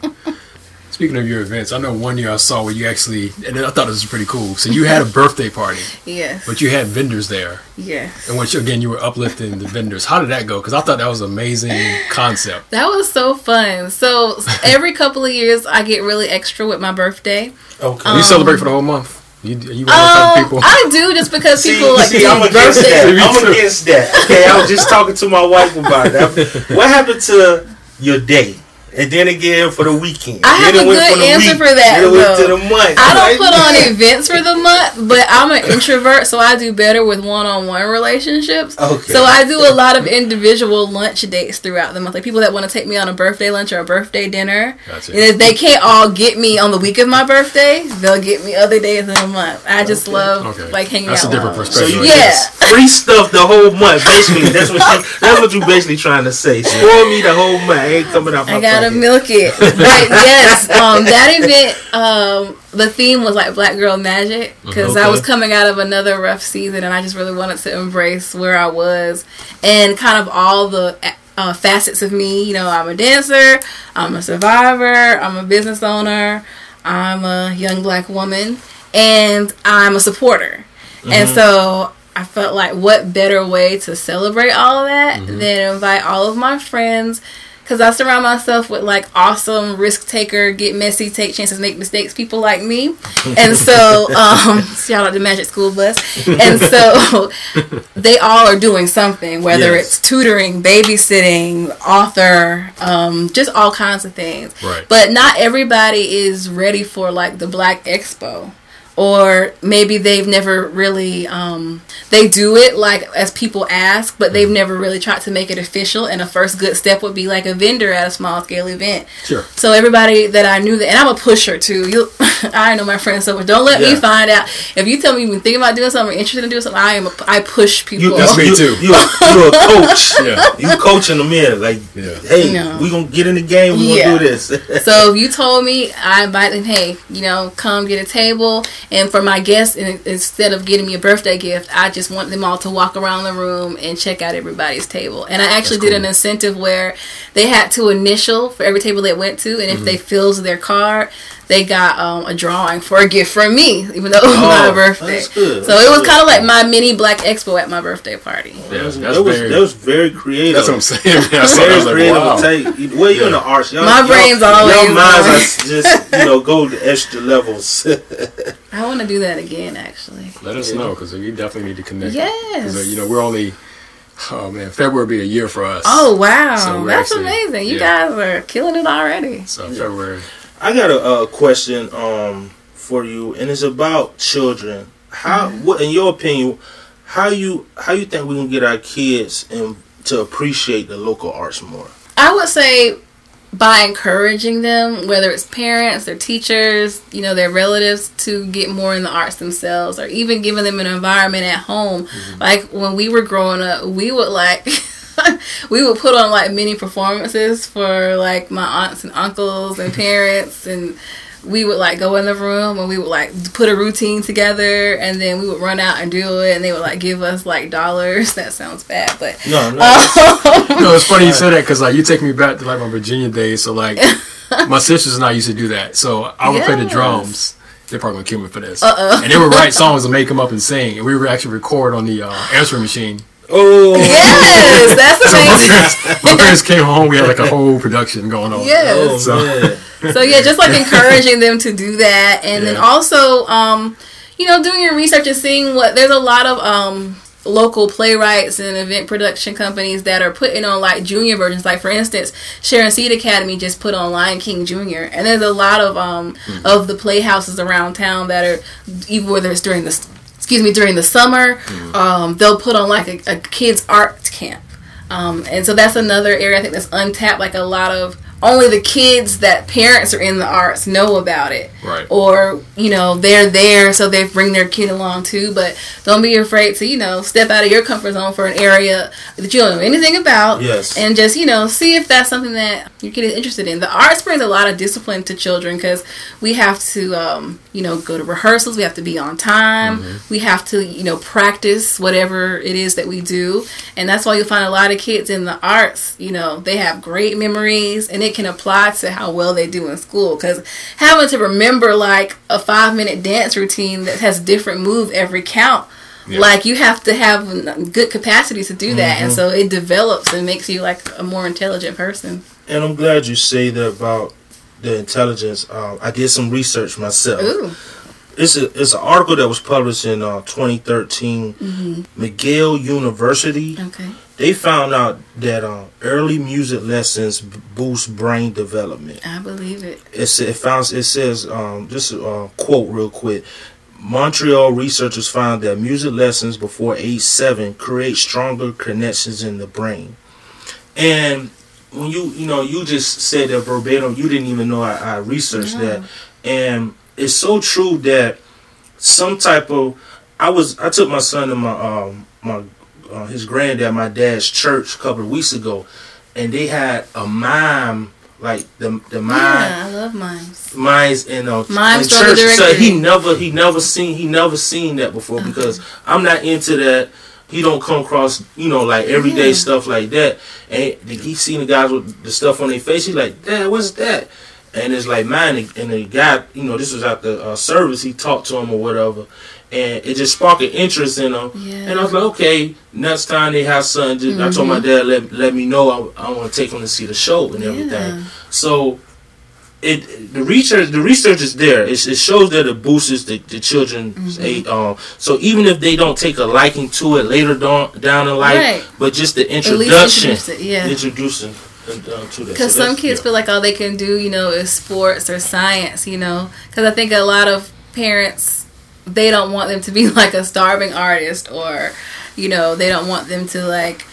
Speaking of your events, I know one year I saw where you actually, and I thought this was pretty cool. So you had a birthday party, Yes. but you had vendors there, yes. And which again you were uplifting the vendors. How did that go? Because I thought that was an amazing concept. That was so fun. So every couple of years, I get really extra with my birthday. Okay. you celebrate for the whole month. You, you one of those type Um, people. I do just because people like see, do I'm against that. Me I'm too. against that. Okay, I was just talking to my wife about that. What happened to your day? And then again for the weekend. I have then it a good for the answer week. for that, Then went to though. the month. I don't Like, put on events for the month, but I'm an introvert, so I do better with one-on-one relationships. Okay. So I do a lot of individual lunch dates throughout the month. Like people that want to take me on a birthday lunch or a birthday dinner. Gotcha. And if they can't all get me on the week of my birthday, they'll get me other days in the month. I just love Okay. like hanging That's a out. different alone. So perspective. you I Yeah. free stuff the whole month. Basically, that's what you, that's what you're basically trying to say. Spoil me the whole month. Ain't coming out my I gotta milk it. But yes, um, that event, um, the theme was like Black Girl Magic because I was coming out of another rough season and I just really wanted to embrace where I was and kind of all the uh, facets of me. You know, I'm a dancer, I'm a survivor, I'm a business owner, I'm a young black woman, and I'm a supporter. And so I felt like what better way to celebrate all of that than invite all of my friends, because I surround myself with like awesome risk taker, get messy, take chances, make mistakes people like me. And so, um, shout out to Magic School Bus. And so, they all are doing something, whether Yes. it's tutoring, babysitting, author, um, just all kinds of things. Right. But not everybody is ready for like the Black Expo. Or maybe they've never really, um, they do it like as people ask, but they've never really tried to make it official. And a first good step would be like a vendor at a small scale event. Sure. So everybody that I knew that, and I'm a pusher too. You, I know my friends so much. Don't let Yeah. me find out if you tell me you've been thinking about doing something, or interested in doing something. I am. A, I push people. You, That's me you, too. You, you a coach. Yeah. You coaching them in like, Yeah. hey, Yeah. we gonna get in the game. We Yeah. gonna do this. So if you told me, I invite them. Hey, you know, come get a table, and for my guests, instead of getting me a birthday gift, I just want them all to walk around the room and check out everybody's table. And I actually That's did an incentive where they had to initial for every table they went to, and if Mm-hmm. they fills their card, they got um, a drawing for a gift from me, even though it was my Oh, birthday. that's good. So That's it was kind of like my mini Black Expo at my birthday party. Yeah, that's that was very- that was very creative. That's what I'm saying. Yeah, so I Very was like, creative wow. take. Well, you're in the arts. Y'all, My y'all- brain's always Your minds on. are just you know go to extra levels. I want to do that again, actually. Let us know because you definitely need to connect. Yes. 'Cause, uh, you know, we're only. Oh man, February will be a year for us. Oh wow, So that's actually- amazing! You yeah. guys are killing it already. So February. I got a, uh question um for you, and it's about children. How, Mm-hmm. what, in your opinion, how you how you think we can get our kids and to appreciate the local arts more? I would say by encouraging them, whether it's parents, their teachers, you know, their relatives, to get more in the arts themselves, or even giving them an environment at home. Like when we were growing up, we would like. we would put on like mini performances for like my aunts and uncles and parents and we would like go in the room and we would like put a routine together and then we would run out and do it and they would like give us like dollars that sounds bad but No, no. No, it's funny you said that because like you take me back to like my Virginia days. So like my sisters and I used to do that. So I would play the drums. They're probably gonna kill me for this. Uh-oh. And they would write songs and make them up and sing, and we would actually record on the uh, answering machine. Oh, yes that's So my amazing. my parents came home. We had like a whole production going on. Yes. oh So- so yeah just like encouraging them to do that. And then also um you know doing your research and seeing what there's a lot of um local playwrights and event production companies that are putting on like junior versions. Like for instance sharon seed academy just put on lion king junior. And there's a lot of um of the playhouses around town that are even whether it's during the excuse me during the summer um they'll put on like a, a kids art camp um, and so that's another area I think that's untapped. Like a lot of only the kids that parents are in the arts know about it, Right. Or you know they're there, so they bring their kid along too. But don't be afraid to you know step out of your comfort zone for an area that you don't know anything about, Yes. and just you know see if that's something that your kid is interested in. The arts brings a lot of discipline to children because we have to um, you know go to rehearsals, we have to be on time, we have to you know practice whatever it is that we do, and that's why you'll find a lot of kids in the arts. You know they have great memories, and it can apply to how well they do in school because having to remember like a five minute dance routine that has different move every count. Yeah. Like you have to have good capacity to do that, and so it develops and makes you like a more intelligent person. And I'm glad you say that about the intelligence. Um, I did some research myself. Ooh, It's a it's an article that was published in uh, 2013. McGill University. okay. They found out that uh, early music lessons boost brain development. I believe it. It's, it found it says um, just a uh, quote real quick. Montreal researchers found that music lessons before age seven create stronger connections in the brain. And when you you know you just said that verbatim, you didn't even know I, I researched that, and it's so true that some type of I was I took my son to my um my uh, his granddad my dad's church a couple of weeks ago, and they had a mime like the the mime Yeah, I love mimes. mimes in uh Mime in church. So he never he never seen he never seen that before because I'm not into that. He don't come across you know like everyday Yeah. stuff like that. And he seen the guys with the stuff on their face. He's like, Dad, what's that? And it's like mine. And the guy, you know, this was at the uh, service. He talked to him or whatever. and it just sparked an interest in him. Yeah. And I was like, okay, next time they have something, just, I told my dad let let me know. I, I want to take him to see the show and everything. Yeah. So. It the research the research is there. It, it shows that it boosts the, the children's age. Um, so even if they don't take a liking to it later down down in life, Right. but just the introduction, introduce it, yeah. introducing. Because So some kids yeah. feel like all they can do, you know, is sports or science, you know. Because I think a lot of parents, they don't want them to be like a starving artist or, you know, they don't want them to like,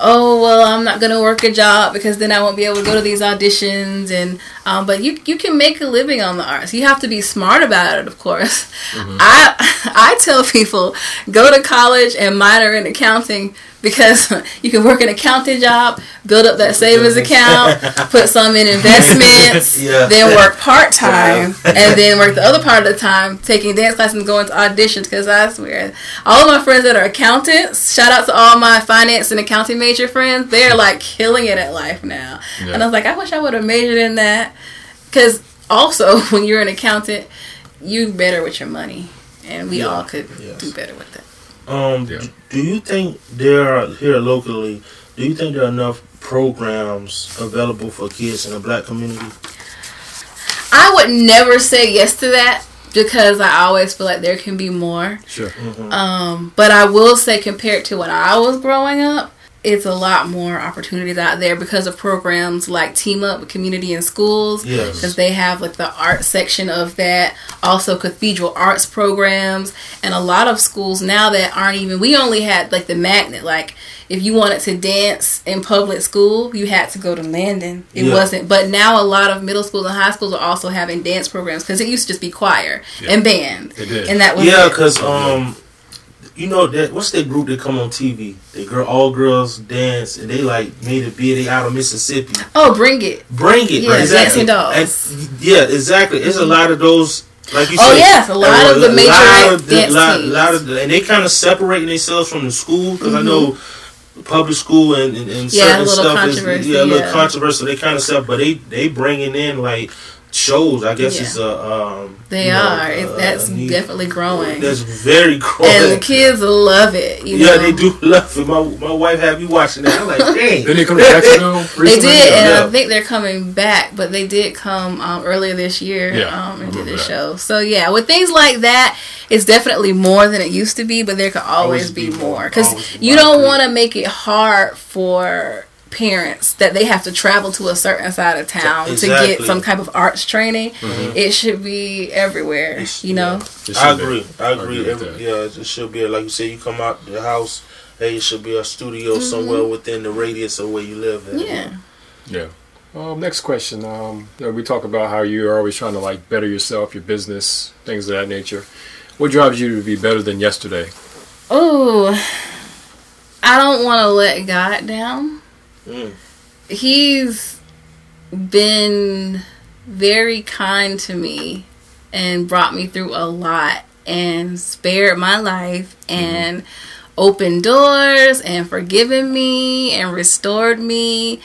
oh well, I'm not gonna work a job because then I won't be able to go to these auditions and. Um, but you you can make a living on the arts. You have to be smart about it, of course. I I tell people go to college and minor in accounting because you can work an accounting job, build up that savings account, put some in investments, Yeah. then work part time, and then work the other part of the time taking dance classes and going to auditions. Because I swear, all of my friends that are accountants, shout out to all my finance and accounting major friends, they're like killing it at life now. Yeah. And I was like, I wish I would have majored in that. Because also, when you're an accountant, you better with your money, and we all could Yes. do better with it. Um, Yeah. do you think there are here locally? Do you think there are enough programs available for kids in the black community? I would never say yes to that because I always feel like there can be more. Sure. Um, but I will say, compared to when I was growing up, it's a lot more opportunities out there because of programs like Team Up Community and Schools. Yes. Because they have like the art section of that. Also, cathedral arts programs. And a lot of schools now that aren't even, we only had like the magnet. Like, if you wanted to dance in public school, you had to go to Landon. It Yeah. wasn't. But now a lot of middle schools and high schools are also having dance programs because it used to just be choir Yeah. and band. It did. And that was Yeah, because um, you know that what's that group that come on TV? They girl all girls dance and they like made a bid. They out of Mississippi. Oh, bring it. Bring it, Yeah, right? Exactly. And- yeah, exactly. There's a lot of those. Like you Oh, said, yes, a lot of the major of the- dance lot, lot of the- and they kind of separating themselves from the school because I Mm-hmm. know public school and, and, and Yeah, certain stuff is yeah, a little yeah. controversial. They kind of stuff, but they they bringing in like shows. I guess Yeah. it's a um, They you know, are. It, uh, that's need- definitely growing. That's very growing. and the kids love it. You yeah, know? they do love it. My my wife had me watching that. I'm like, dang. Didn't he come to Jacksonville They recently? did, and Yeah. I think they're coming back. But they did come um, earlier this year Yeah, um, and did the show. So yeah, with things like that, it's definitely more than it used to be. But there could always, Always be, be more more. because you don't want to make it hard for parents that they have to travel to a certain side of town to get some type of arts training. Mm-hmm. It should be everywhere. It's- you know. It I should be. agree. I agree. Every, yeah, it should be like you said. You come out the house. Hey, it should be a studio Mm-hmm. somewhere within the radius of where you live. at. Yeah. Yeah. Um, next question. Um, you know, we talk about how you're always trying to like better yourself, your business, things of that nature. What drives you to be better than yesterday? Oh, I don't want to let God down. Mm. He's been very kind to me and brought me through a lot and spared my life and opened doors and forgiven me and restored me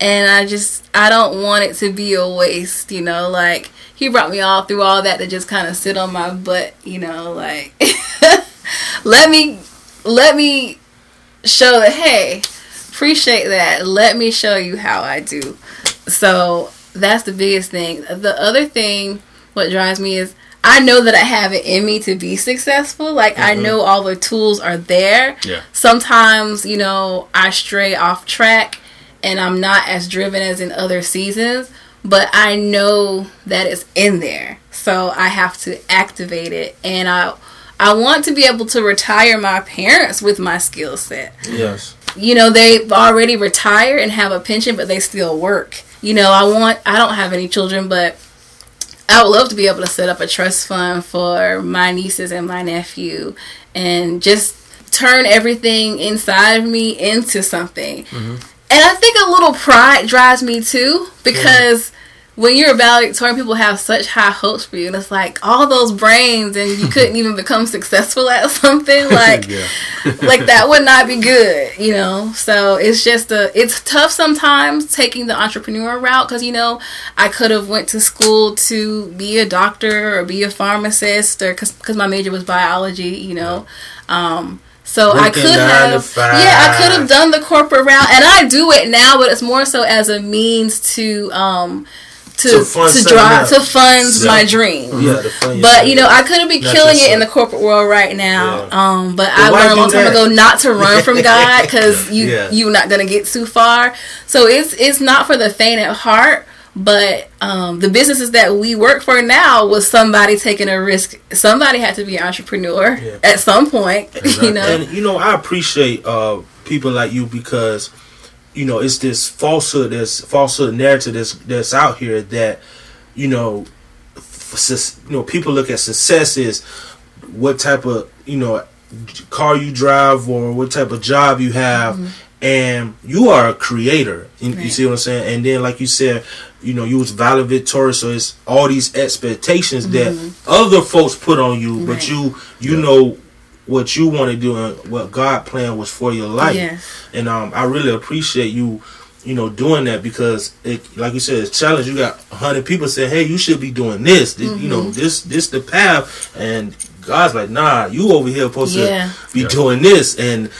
and I just I don't want it to be a waste, you know, like he brought me all through all that to just kind of sit on my butt, you know, like let me let me show that hey, appreciate that. Let me show you how I do. So that's the biggest thing. The other thing what drives me is I know that I have it in me to be successful. Like I mm-hmm. know all the tools are there. Yeah. Sometimes, you know, I stray off track and I'm not as driven as in other seasons, but I know that it's in there. So I have to activate it and I I want to be able to retire my parents with my skill set. Yes. You know, they've already retired and have a pension, but they still work. You know, I want I don't have any children, but I would love to be able to set up a trust fund for my nieces and my nephew and just turn everything inside of me into something. Mm-hmm. And I think a little pride drives me too because when you're a valedictorian, people have such high hopes for you, and it's like all those brains, and you couldn't even become successful at something like like that would not be good, you know. So it's just a it's tough sometimes taking the entrepreneur route because you know I could have went to school to be a doctor or be a pharmacist or because my major was biology, you know. Um, so I could have, yeah, I could have done the corporate route, and I do it now, but it's more so as a means to um to To to, drive to fund Yeah. my dream. Yeah, But you know, I couldn't be Not killing it in the corporate world right now. Yeah. Um, but But I learned a long time that? ago not to run from God because you you're not gonna get too far. So it's it's not for the faint at heart. But um, the businesses that we work for now was somebody taking a risk. Somebody had to be an entrepreneur at some point, you know. And you know, I appreciate uh people like you because you know it's this falsehood, this falsehood narrative that's that's out here that you know, f- sus- you know, people look at success as what type of you know car you drive or what type of job you have. Mm-hmm. And you are a creator, you, you see what I'm saying. And then, like you said, you know, you was valedictorian, so it's all these expectations that mm-hmm. other folks put on you, but Right. you you know what you want to do and what God planned was for your life. Yes. And um, I really appreciate you, you know, doing that because it, like you said, it's a challenge. You got hundred people saying, "Hey, you should be doing this." Th- You Mm-hmm. know, this this the path, and God's like, "Nah, you over here supposed Yeah. to be Yeah. doing this." And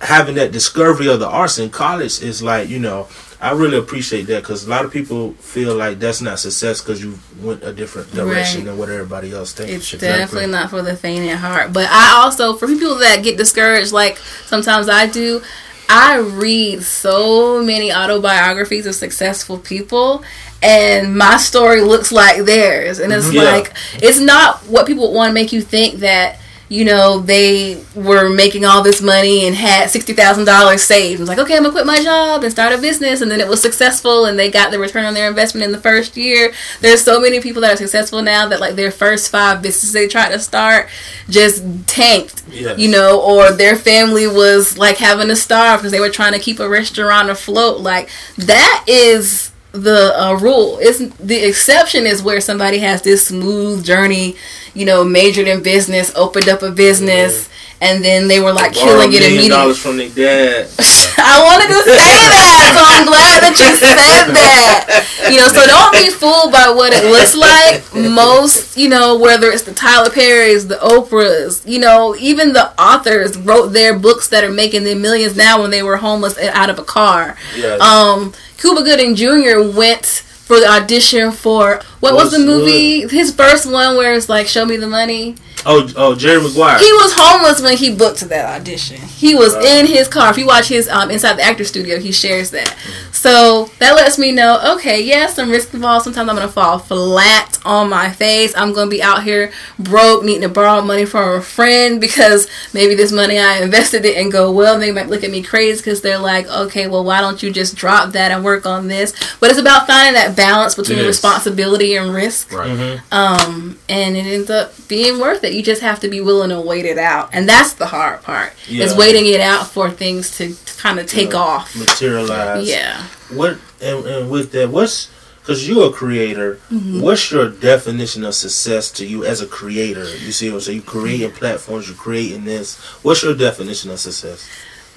having that discovery of the arts in college is like, you know. I really appreciate that because a lot of people feel like that's not success because you went a different direction Right. than what everybody else thinks. It's Exactly. definitely not for the faint at heart. But I also, for people that get discouraged, like sometimes I do, I read so many autobiographies of successful people, and my story looks like theirs. And it's Mhm. Yeah. like, it's not what people want to make you think that. You know, they were making all this money and had sixty thousand dollars saved. It was like, okay, I'm gonna quit my job and start a business, and then it was successful, and they got the return on their investment in the first year. There's so many people that are successful now that like their first five businesses they tried to start just tanked, Yes. you know, or their family was like having to starve because they were trying to keep a restaurant afloat. Like that is the uh, rule. It's the exception is where somebody has this smooth journey, you know, majored in business, opened up a business, and then they were like killing it immediately. dollars from their dad. I wanted to say that, so I'm glad that you said that. You know, so don't be fooled by what it looks like. Most, you know, whether it's the Tyler Perry's, the Oprahs, you know, even the authors wrote their books that are making them millions now when they were homeless and out of a car. Yes. Um, Cuba Gooding Jr. went for the audition for what was the What's movie? His first one where it's like "Show Me the Money." Oh, oh, Jerry Maguire. He was homeless when he booked that audition. He was Wow. in his car. If you watch his um, Inside the Actor Studio, he shares that. So that lets me know, okay, yes, yeah, some risk involved. Sometimes I'm gonna fall flat on my face. I'm gonna be out here broke, needing to borrow money from a friend because maybe this money I invested didn't go well. They might look at me crazy because they're like, okay, well, why don't you just drop that and work on this? But it's about finding that balance between It is. responsibility and risk Right. Mm-hmm. um, and it ends up being worth it. You just have to be willing to wait it out, and that's the hard part. Is waiting it out for things to, kind of take Yeah. off. materialize. Yeah. What and, and with that, what's because you're a creator. Mm-hmm. What's your definition of success to you as a creator? You see what I'm saying? You creating platforms. You're creating this. What's your definition of success?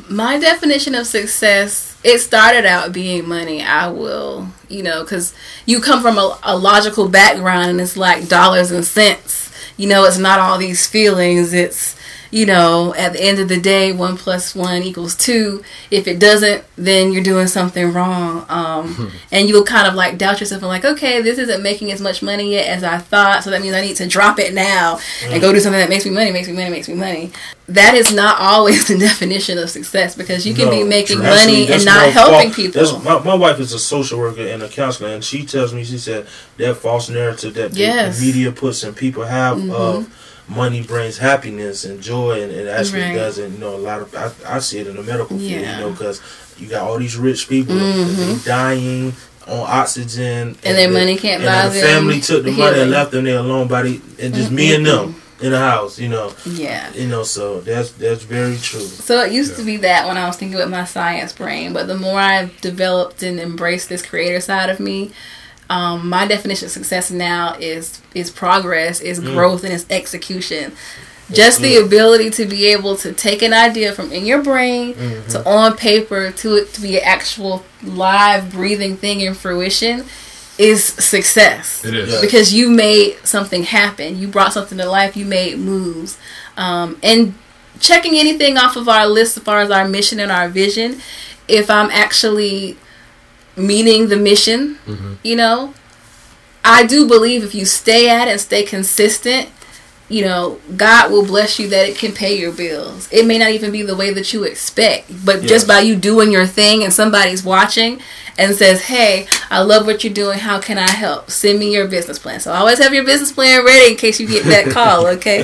My definition of success, it started out being money. I will, you know, because you come from a, a logical background and it's like dollars and cents. You know, it's not all these feelings. It's, you know, at the end of the day, one plus one equals two. If it doesn't, then you're doing something wrong. Um, and you'll kind of like doubt yourself and like, okay, this isn't making as much money yet as I thought. So that means I need to drop it now and go do something that makes me money, makes me money, makes me money. That is not always the definition of success because you can be making actually, money that's and not no helping people. My, my wife is a social worker and a counselor, and she tells me she said that false narrative that the- Yes. the media puts and people have Mhm. of money brings happiness and joy, and it actually Right. doesn't. You know, a lot of I, I see it in the medical field. Yeah. You know, because you got all these rich people Mhm. dying on oxygen, And their the- money can't and buy the them family took the money and left them there alone by the and just me and them in the house. You know, yeah. you know. So that's that's very true. So it used to be that when I was thinking with my science brain, but the more I've developed and embraced this creator side of me, um, my definition of success now is is progress, is growth, and is execution. Just the ability to be able to take an idea from in your brain to on paper to it to be an actual live breathing thing in fruition is success It is. Because you made something happen. You brought something to life. You made moves, um, and checking anything off of our list as far as our mission and our vision. If I'm actually meeting the mission, mm-hmm. you know, I do believe if you stay at it and stay consistent, you know, God will bless you that it can pay your bills. It may not even be the way that you expect, but Yes. just by you doing your thing and somebody's watching and says, "Hey, I love what you're doing. How can I help? Send me your business plan." So always have your business plan ready in case you get that call, okay?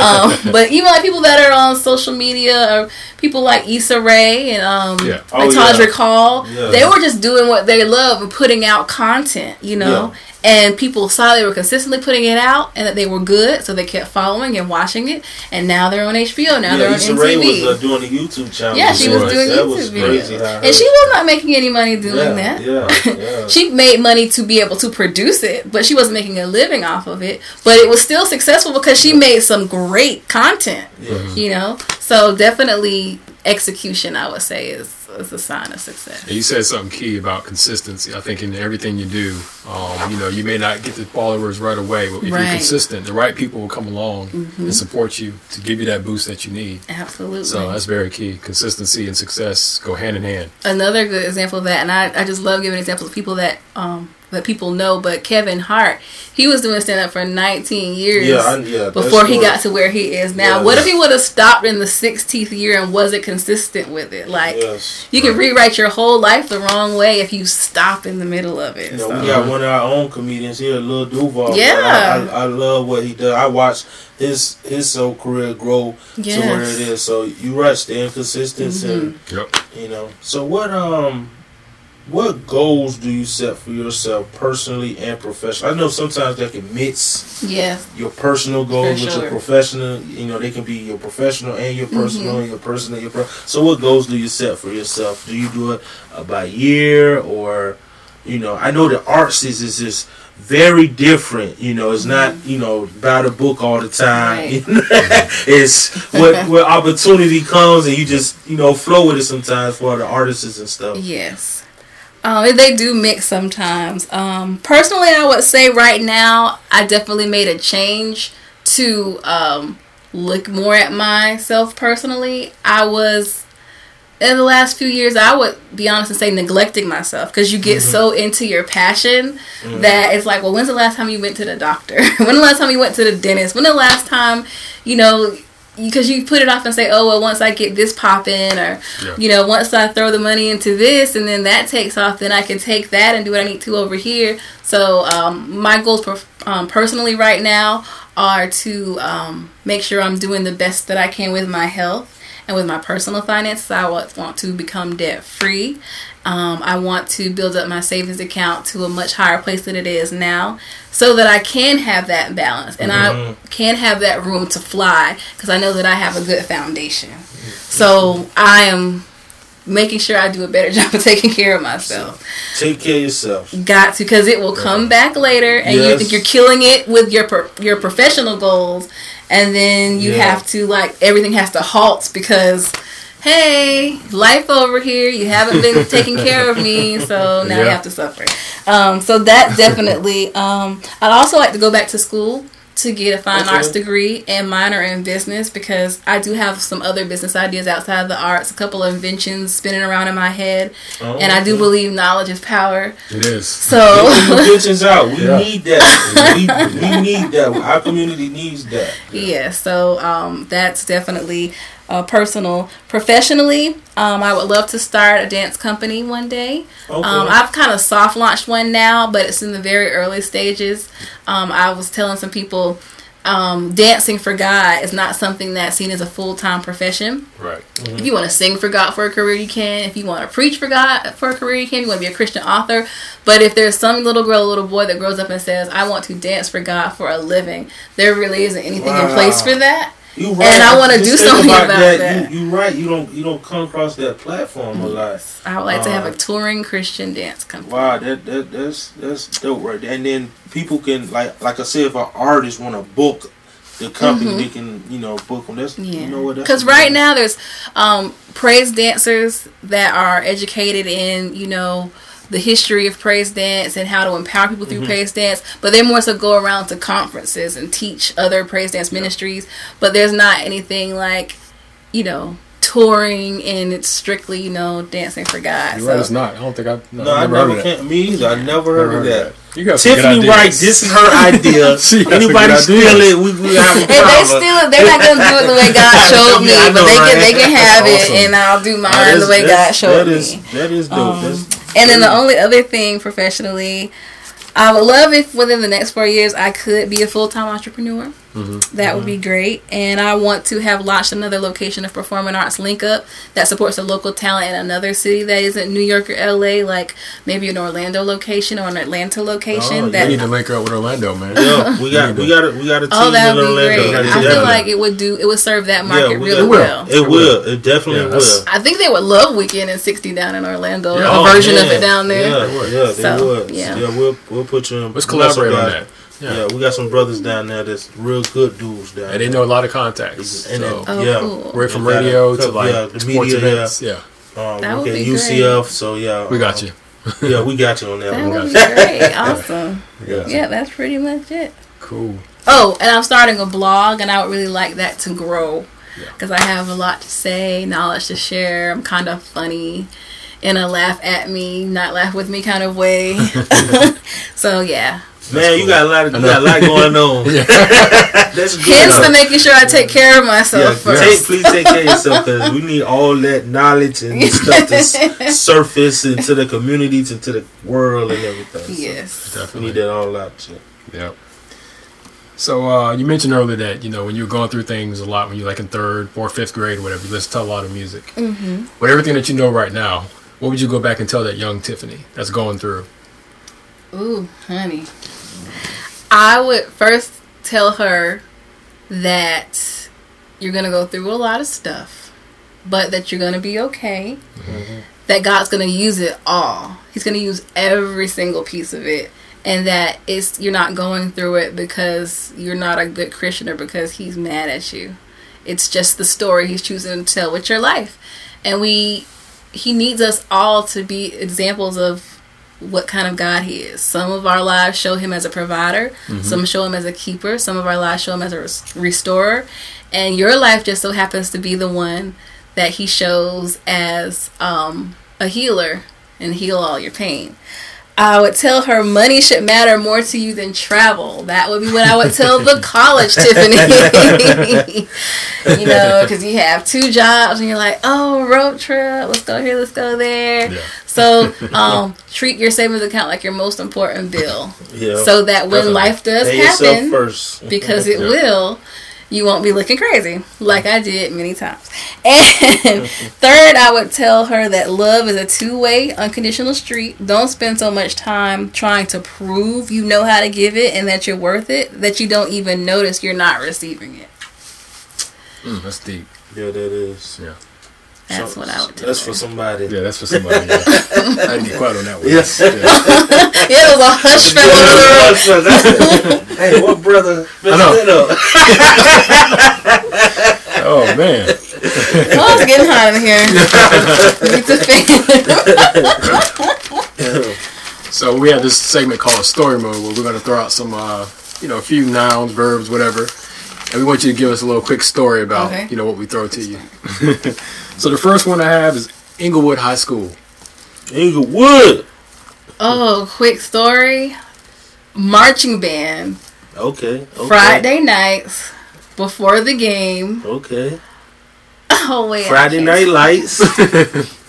um, but even like people that are on social media or people like Issa Rae and um, Yeah. like Oh, yeah. Todrick Hall, Yeah. they were just doing what they love and putting out content, you know. And people saw they were consistently putting it out and that they were good, so they kept following and watching it. And now they're on HBO. Now they're yeah, on Issa Rae MTV. was uh, doing a YouTube channel. yeah, she was was. doing that YouTube was videos, crazy how and she was not making any money doing yeah, that. Yeah, yeah. She made money to be able to produce it, but she wasn't making a living off of it. But it was still successful because she made some great content. yeah. You know, so definitely execution. I would say is is a sign of success. You said something key about consistency. I think in everything you do, um, you know, you may not get the followers right away, but if Right. you're consistent, the right people will come along Mm-hmm. and support you to give you that boost that you need. Absolutely. So that's very key. Consistency and success go hand in hand. another good example of that, and I, I just love giving examples of people that um that people know. But Kevin Hart, he was doing stand up for 19 years Yeah, I- yeah, before he got to where he is now. Yeah, what if he would have stopped in the 16th year and wasn't consistent with it? Like Yes. you can rewrite your whole life the wrong way if you stop in the middle of it. You know, So- we got one of our own comedians here, Lil Duval. Yeah. I, I, I love what he does. I watch his his whole career grow to where Mm-hmm. it is. So you right, staying consistent and Yep. you know. So what um what goals do you set for yourself personally and professionally? I know sometimes that can mix yeah, your personal goals For with your professional. You know, they can be your professional and your personal, Mm-hmm. and your personal, and your pro- So, what goals do you set for yourself? Do you do it uh, by year or, you know, I know the arts is is just very different. You know, it's not you know buy the book all the time. Mm-hmm. Right. it's what what opportunity comes and you just you know flow with it sometimes for the artists and stuff. Yes. Um, they do mix sometimes. Um, personally, I would say right now, I definitely made a change to um, look more at myself personally. I was, in the last few years, I would be honest and say neglecting myself because you get so into your passion that it's like, well, when's the last time you went to the doctor? when the last time you went to the dentist? When the last time, you know, because you put it off and say, oh well, once I get this popping, or Yeah. you know, once I throw the money into this and then that takes off, then I can take that and do what I need to over here. So um, my goals per, um, personally right now are to um, make sure I'm doing the best that I can with my health and with my personal finances. I want, want to become debt free. Um, I want to build up my savings account to a much higher place than it is now so that I can have that balance and I can have that room to fly because I know that I have a good foundation. So I am making sure I do a better job of taking care of myself. Take care of yourself. Got to because it will come back later and you think you're killing it with your pro- your professional goals and then you Yeah. have to like everything has to halt because hey life over here you haven't been taking care of me so now you Yeah. have to suffer um, so that definitely um, i'd also like to go back to school to get a fine Okay. arts degree and minor in business because i do have some other business ideas outside of the arts a couple of inventions spinning around in my head Oh, and i do believe knowledge is power It is. so inventions out. We Yeah. need that. We, we need that. Our community needs that. Yeah, so um, that's definitely uh, personal. Professionally, um, I would love to start a dance company one day. Okay. Um, I've kind of soft launched one now, but it's in the very early stages. Um, I was telling some people um, dancing for God is not something that's seen as a full time profession. Right. If you want to sing for God for a career, you can. If you want to preach for God for a career, you can. If you want to be a Christian author. But if there's some little girl, little boy that grows up and says, I want to dance for God for a living, there really isn't anything in place for that. You And I wanna do something about that. You, you right. You don't you don't come across that platform a lot. I would like to have Uh, a touring Christian dance company. Wow, that, that that's that's dope right there. And then people can like like I said, if an artist want to book the company, they can you know book them. That's Mm-hmm. Yeah, you know what? because right now there's um, praise dancers that are educated in you know the history of praise dance and how to empower people Mm-hmm. through praise dance, but they more so go around to conferences and teach other praise dance ministries. But there's not anything like you know touring and it's strictly you know dancing for God. You're so right, it's not. I don't think I. No, No, I I've never heard of that. Me either. I never Never heard of that. You got Tiffany. Wright, this is her idea. She got some Anybody steal it, we, we have a If they steal it, they're not gonna do it the way God showed me, Yeah, I but know, they can they can have That's it, and I'll do mine That is- the way God showed that is, me. That is dope. Um, That's, And then the only other thing professionally, I would love if within the next four years I could be a full time entrepreneur. Mm-hmm. That would be great. And I want to have launched another location of performing arts link up that supports a local talent in another city that isn't New York or LA, like maybe an Orlando location or an Atlanta location. Oh, We that need to link up with Orlando, man. yeah, we got we got a, we got a team Oh, that in would be Orlando. great. I feel together. like it would do. It would serve that market we really got- well. It will. It definitely Yeah, will. I think they would love Weekend and 60 down in Orlando. Yeah. a Oh, version of yeah. it down there. Yeah, yeah, they So, would. yeah. Yeah. we'll we'll put you in. Let's we got some collaborate on guys- that. Yeah. Yeah. we got some brothers down there that's real good dudes down And they know a lot of contacts. And so then- Oh, yeah. cool. we're from They a radio to like yeah, the media, events. Yeah, Um, That we would got be UCF, so yeah, we got um, you. Yeah, we got you on that, That one. would be great. Awesome. Yeah. Yeah, that's pretty much it. Cool. Oh, and I'm starting a blog, and I would really like that to grow Yeah. because I have a lot to say, knowledge to share. I'm kind of funny in a laugh at me, not laugh with me kind of way. so yeah, Man, you got a lot of you got a lot going on. That's good. hence the making sure I take care of myself Yeah, first. take, please take care of yourself because we need all that knowledge and stuff to s- surface into the communities, into the world, and everything. So yes. we Definitely. need that all out. So. Yep. So uh, you mentioned earlier that you know when you were going through things a lot when you were like in third, fourth, fifth grade, or whatever, you listen to a lot of music. Mm-hmm. With everything that you know right now, what would you go back and tell that young Tiffany that's going through? Ooh, honey. I would first tell her that you're going to go through a lot of stuff, but that you're going to be okay. Mm-hmm. That God's going to use it all. He's going to use every single piece of it. And that it's you're not going through it because you're not a good Christian or because he's mad at you. It's just the story he's choosing to tell with your life. And we he needs us all to be examples of what kind of God He is. Some of our lives show Him as a provider, some show Him as a keeper, some of our lives show Him as a res- restorer, and your life just so happens to be the one that He shows as um, a healer and heal all your pain. I would tell her money should matter more to you than travel. That would be what I would tell the college Tiffany. you know, because you have two jobs and you're like, oh, road trip, let's go here, let's go there. Yeah. So um, treat your savings account like your most important bill, Yeah. so that when Definitely. life does Pay happen, first. because it Yeah. will, you won't be looking crazy like I did many times. And third, I would tell her that love is a two way, unconditional street. Don't spend so much time trying to prove you know how to give it and that you're worth it that you don't even notice you're not receiving it. Mm, that's deep. Yeah, that is. Yeah. That's So- what I would tell That's her. for somebody. Yeah, that's for somebody. Yeah. I didn't get quiet on that one. Yes. Yeah. Yeah, it was a hush fell over the hey, what brother? I know. Oh man. Oh, it's getting hot in here. Get the fan. So we have this segment called Story Mode where we're going to throw out some, uh, you know, a few nouns, verbs, whatever, and we want you to give us a little quick story about, Okay. you know, what we throw to you. so the first one I have is Englewood High School. Englewood. Oh, quick story. Marching band. Okay. okay. Friday nights before the game. Okay. Oh wait. Friday Night Lights.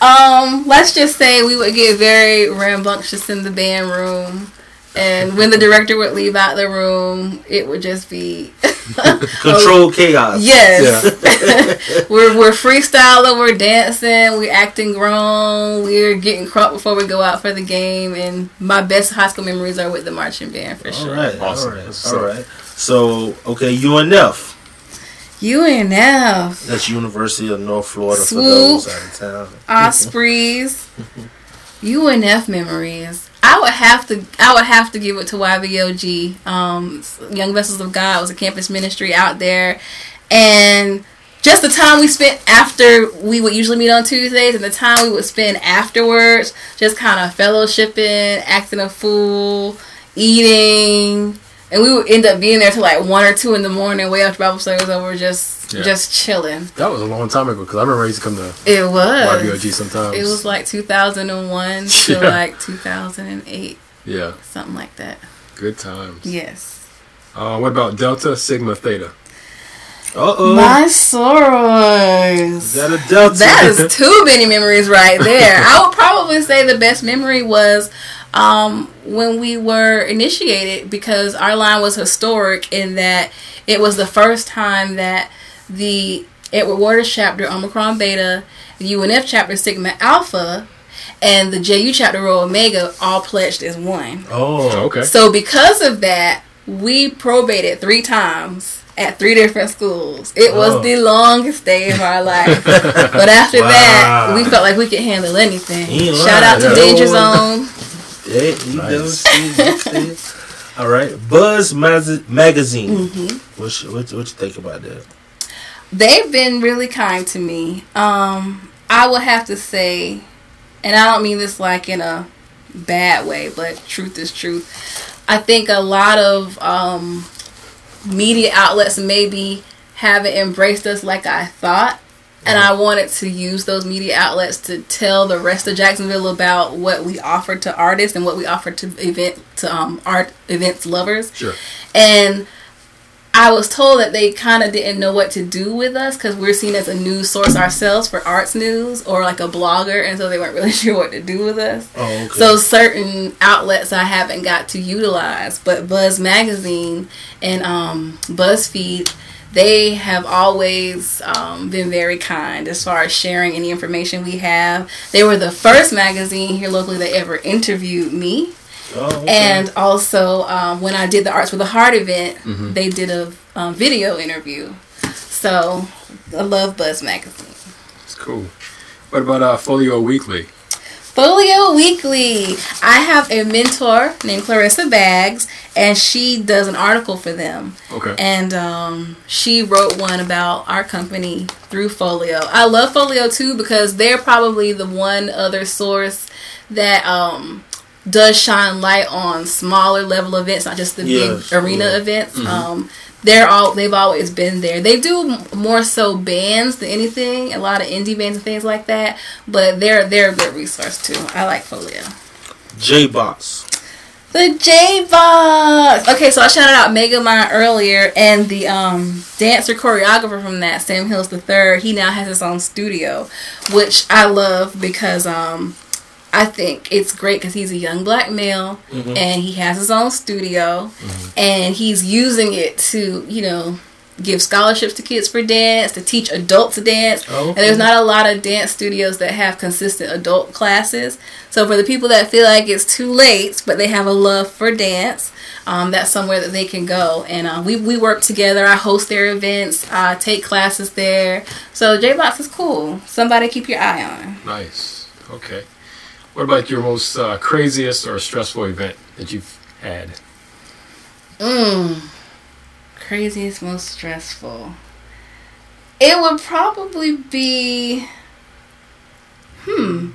Um, let's just say we would get very rambunctious in the band room. And when the director would leave out the room, it would just be Control chaos. yes. we're we're freestyling, we're dancing, we're acting grown, we're getting crunk before we go out for the game. And my best high school memories are with the marching band for All sure. right. Awesome. All right. That's All what's right. So okay, UNF. UNF, That's University of North Florida for Swoop. those out of town. Ospreys, UNF memories. I would have to. I would have to give it to YVOG. Um, Young Vessels of God was a campus ministry out there, and just the time we spent after we would usually meet on Tuesdays, and the time we would spend afterwards, just kind of fellowshipping, acting a fool, eating, and we would end up being there till like one or two in the morning, way after Bible study was over, just Yeah. just chilling. That was a long time ago because I remember I used to come to It was. YVOG sometimes. It was like 2001 to Yeah. like 2008, yeah, something like that. good times. Yes. Uh, what about Delta Sigma Theta? Uh oh. My sorors. Is that a delta? That is too many memories right there. I would probably say the best memory was um, when we were initiated because our line was historic in that it was the first time that the Edward Waters chapter Omicron Beta, the UNF chapter Sigma Alpha, and the JU chapter Rho Omega all pledged as one. oh, Okay. So because of that, we probated three times at three different schools. It was Oh. the longest day of our life. but after that, we felt like we could handle anything. Shout out to. Danger Zone. Yeah, he Nice. does. see, he see. All right, Buzz Maz- Magazine. Mm-hmm. What, you- what, what you think about that? They've been really kind to me. Um, I would have to say, and I don't mean this like in a bad way, but truth is truth. I think a lot of um, media outlets maybe haven't embraced us like I thought. And I wanted to use those media outlets to tell the rest of Jacksonville about what we offer to artists and what we offer to event to um, art events lovers. Sure. And I was told that they kind of didn't know what to do with us because we're seen as a news source ourselves for arts news or like a blogger, and so they weren't really sure what to do with us. Oh, okay. So certain outlets I haven't got to utilize, but Buzz Magazine and um, BuzzFeed, they have always um, been very kind as far as sharing any information we have. They were the first magazine here locally that ever interviewed me. oh, okay. And also, um, when I did the Arts with a Heart event, Mm-hmm. they did a um, video interview. So, I love Buzz Magazine. It's cool. What about uh, Folio Weekly? Folio Weekly. I have a mentor named Clarissa Bags, and she does an article for them. Okay. And um, she wrote one about our company through Folio. I love Folio too because they're probably the one other source that um, does shine light on smaller level events, not just the Yes, big arena yeah. events. Um, they're all they've always been there. They do more so bands than anything, a lot of indie bands and things like that. But they're they're a good resource too. I like Folio. J Box. The J Box. Okay, so I shouted out Megamind earlier, and the um, dancer choreographer from that, Sam Hills the Third, he now has his own studio, which I love because um, I think it's great because he's a young black male and he has his own studio, and he's using it to you know give scholarships to kids for dance, to teach adults to dance. Oh, And there's not a lot of dance studios that have consistent adult classes. So for the people that feel like it's too late, but they have a love for dance, um, that's somewhere that they can go. And uh, we we work together. I host their events. I take classes there. So J Box is cool. Somebody keep your eye on. Nice. Okay. What about your most uh, craziest or stressful event that you've had? Mm. Craziest, most stressful. It would probably be. Hmm.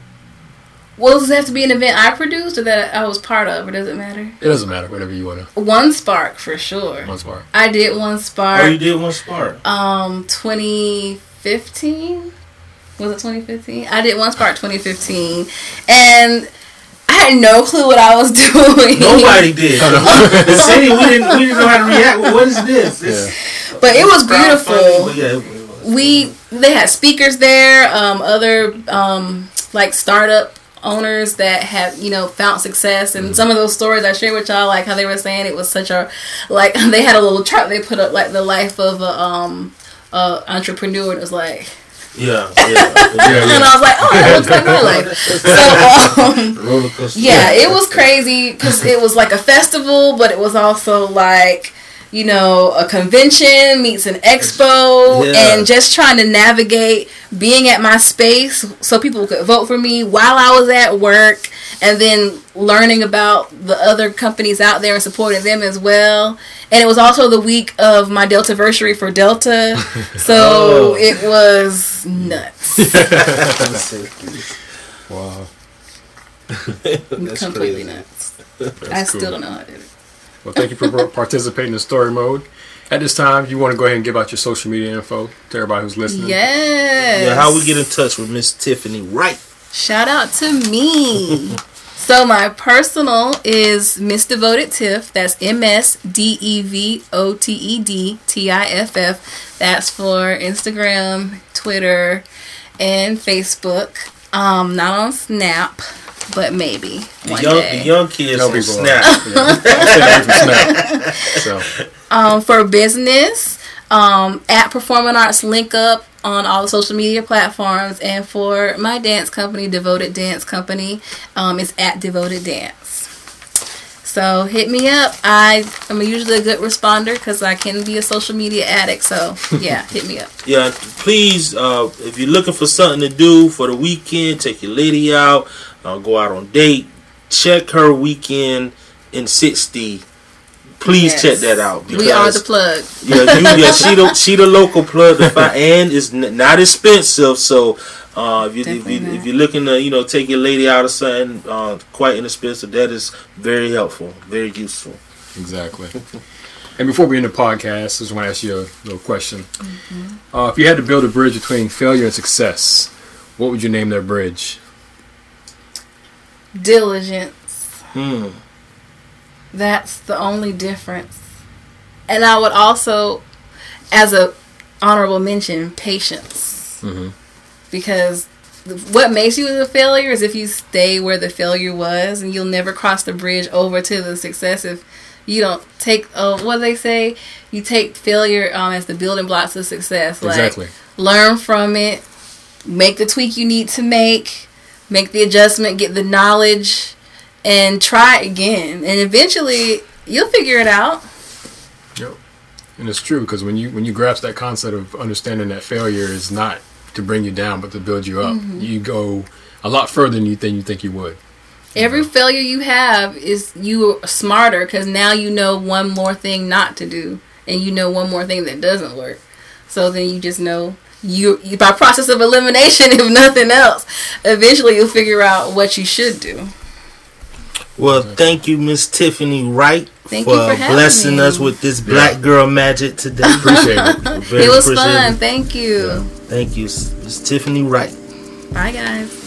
Well, does it have to be an event I produced or that I was part of, or does it matter? It doesn't matter. Whatever you want to. One Spark for sure. One spark. I did one Oh, you did one spark. Um, 2015. Was it 2015? I did one Spark 2015, and I had no clue what I was doing. Nobody did. the city, we didn't, we didn't know how to react. What is this? this but it was beautiful. but yeah, it was. we they had speakers there um other um like startup owners that have you know found success and some of those stories i shared with y'all like how they were saying it was such a like they had a little chart they put up like the life of a um uh entrepreneur and it was like Yeah, yeah. Yeah, and i was like oh that looks like my life so um yeah, it was crazy because it was like a festival, but it was also like you know, a convention meets an expo Yeah. and just trying to navigate being at my space so people could vote for me while I was at work and then learning about the other companies out there and supporting them as well. And it was also the week of my Delta anniversary for Delta. So Oh. it was nuts. Wow. That's completely crazy. nuts. That's I cool. still don't know how to do it. Well, thank you for participating in story mode. At this time, you want to go ahead and give out your social media info to everybody who's listening. Yes. Yeah, how we get in touch with Miss Tiffany Wright? Shout out to me. so my personal is Miss Devoted Tiff. That's M S D E V O T E D T I F F. That's for Instagram, Twitter, and Facebook. Um, not on Snap, but maybe The one young, day. the young kids Tell on. Snap. Yeah. I'm from Snap. So, um, for business um, at Performing Arts Link Up on all the social media platforms, and for my dance company, Devoted Dance Company, um, it's at Devoted Dance. So hit me up. I am usually a good responder because I can be a social media addict. So yeah, hit me up. Yeah, please, uh, if you're looking for something to do for the weekend, take your lady out, uh, go out on date, check her weekend in 60. Please Yes. check that out. We are the plug. yeah, you, yeah, she the she the local plug to find, and it's n- not expensive. So uh, if you if, Definitely you not. if you're looking to you know take your lady out or something uh, quite inexpensive, that is very helpful, very useful. exactly. And before we end the podcast, I just want to ask you a little question. Mm-hmm. Uh, if you had to build a bridge between failure and success, what would you name that bridge? Diligence. Hmm. That's the only difference. And I would also, as a honorable mention, patience. Mhm. Because what makes you a failure is if you stay where the failure was, and you'll never cross the bridge over to the success if you don't take. Uh, what do they say? You take failure um, as the building blocks of success. Like, Exactly. learn from it, make the tweak you need to make, make the adjustment, get the knowledge, and try again. And eventually, you'll figure it out. Yep. And it's true because when you when you grasp that concept of understanding that failure is not to bring you down but to build you up, Mm-hmm. you go a lot further than you think you think you would. Every failure you have is you smarter because now you know one more thing not to do, and you know one more thing that doesn't work. So then you just know you, you by process of elimination, if nothing else, eventually you'll figure out what you should do. Well, thank you, Miss Tiffany Wright, Thank for, you for blessing me. us with this black girl magic today. Appreciate it. Very it was appreciative. fun. Thank you. Thank you, Miss Tiffany Wright. Bye, guys.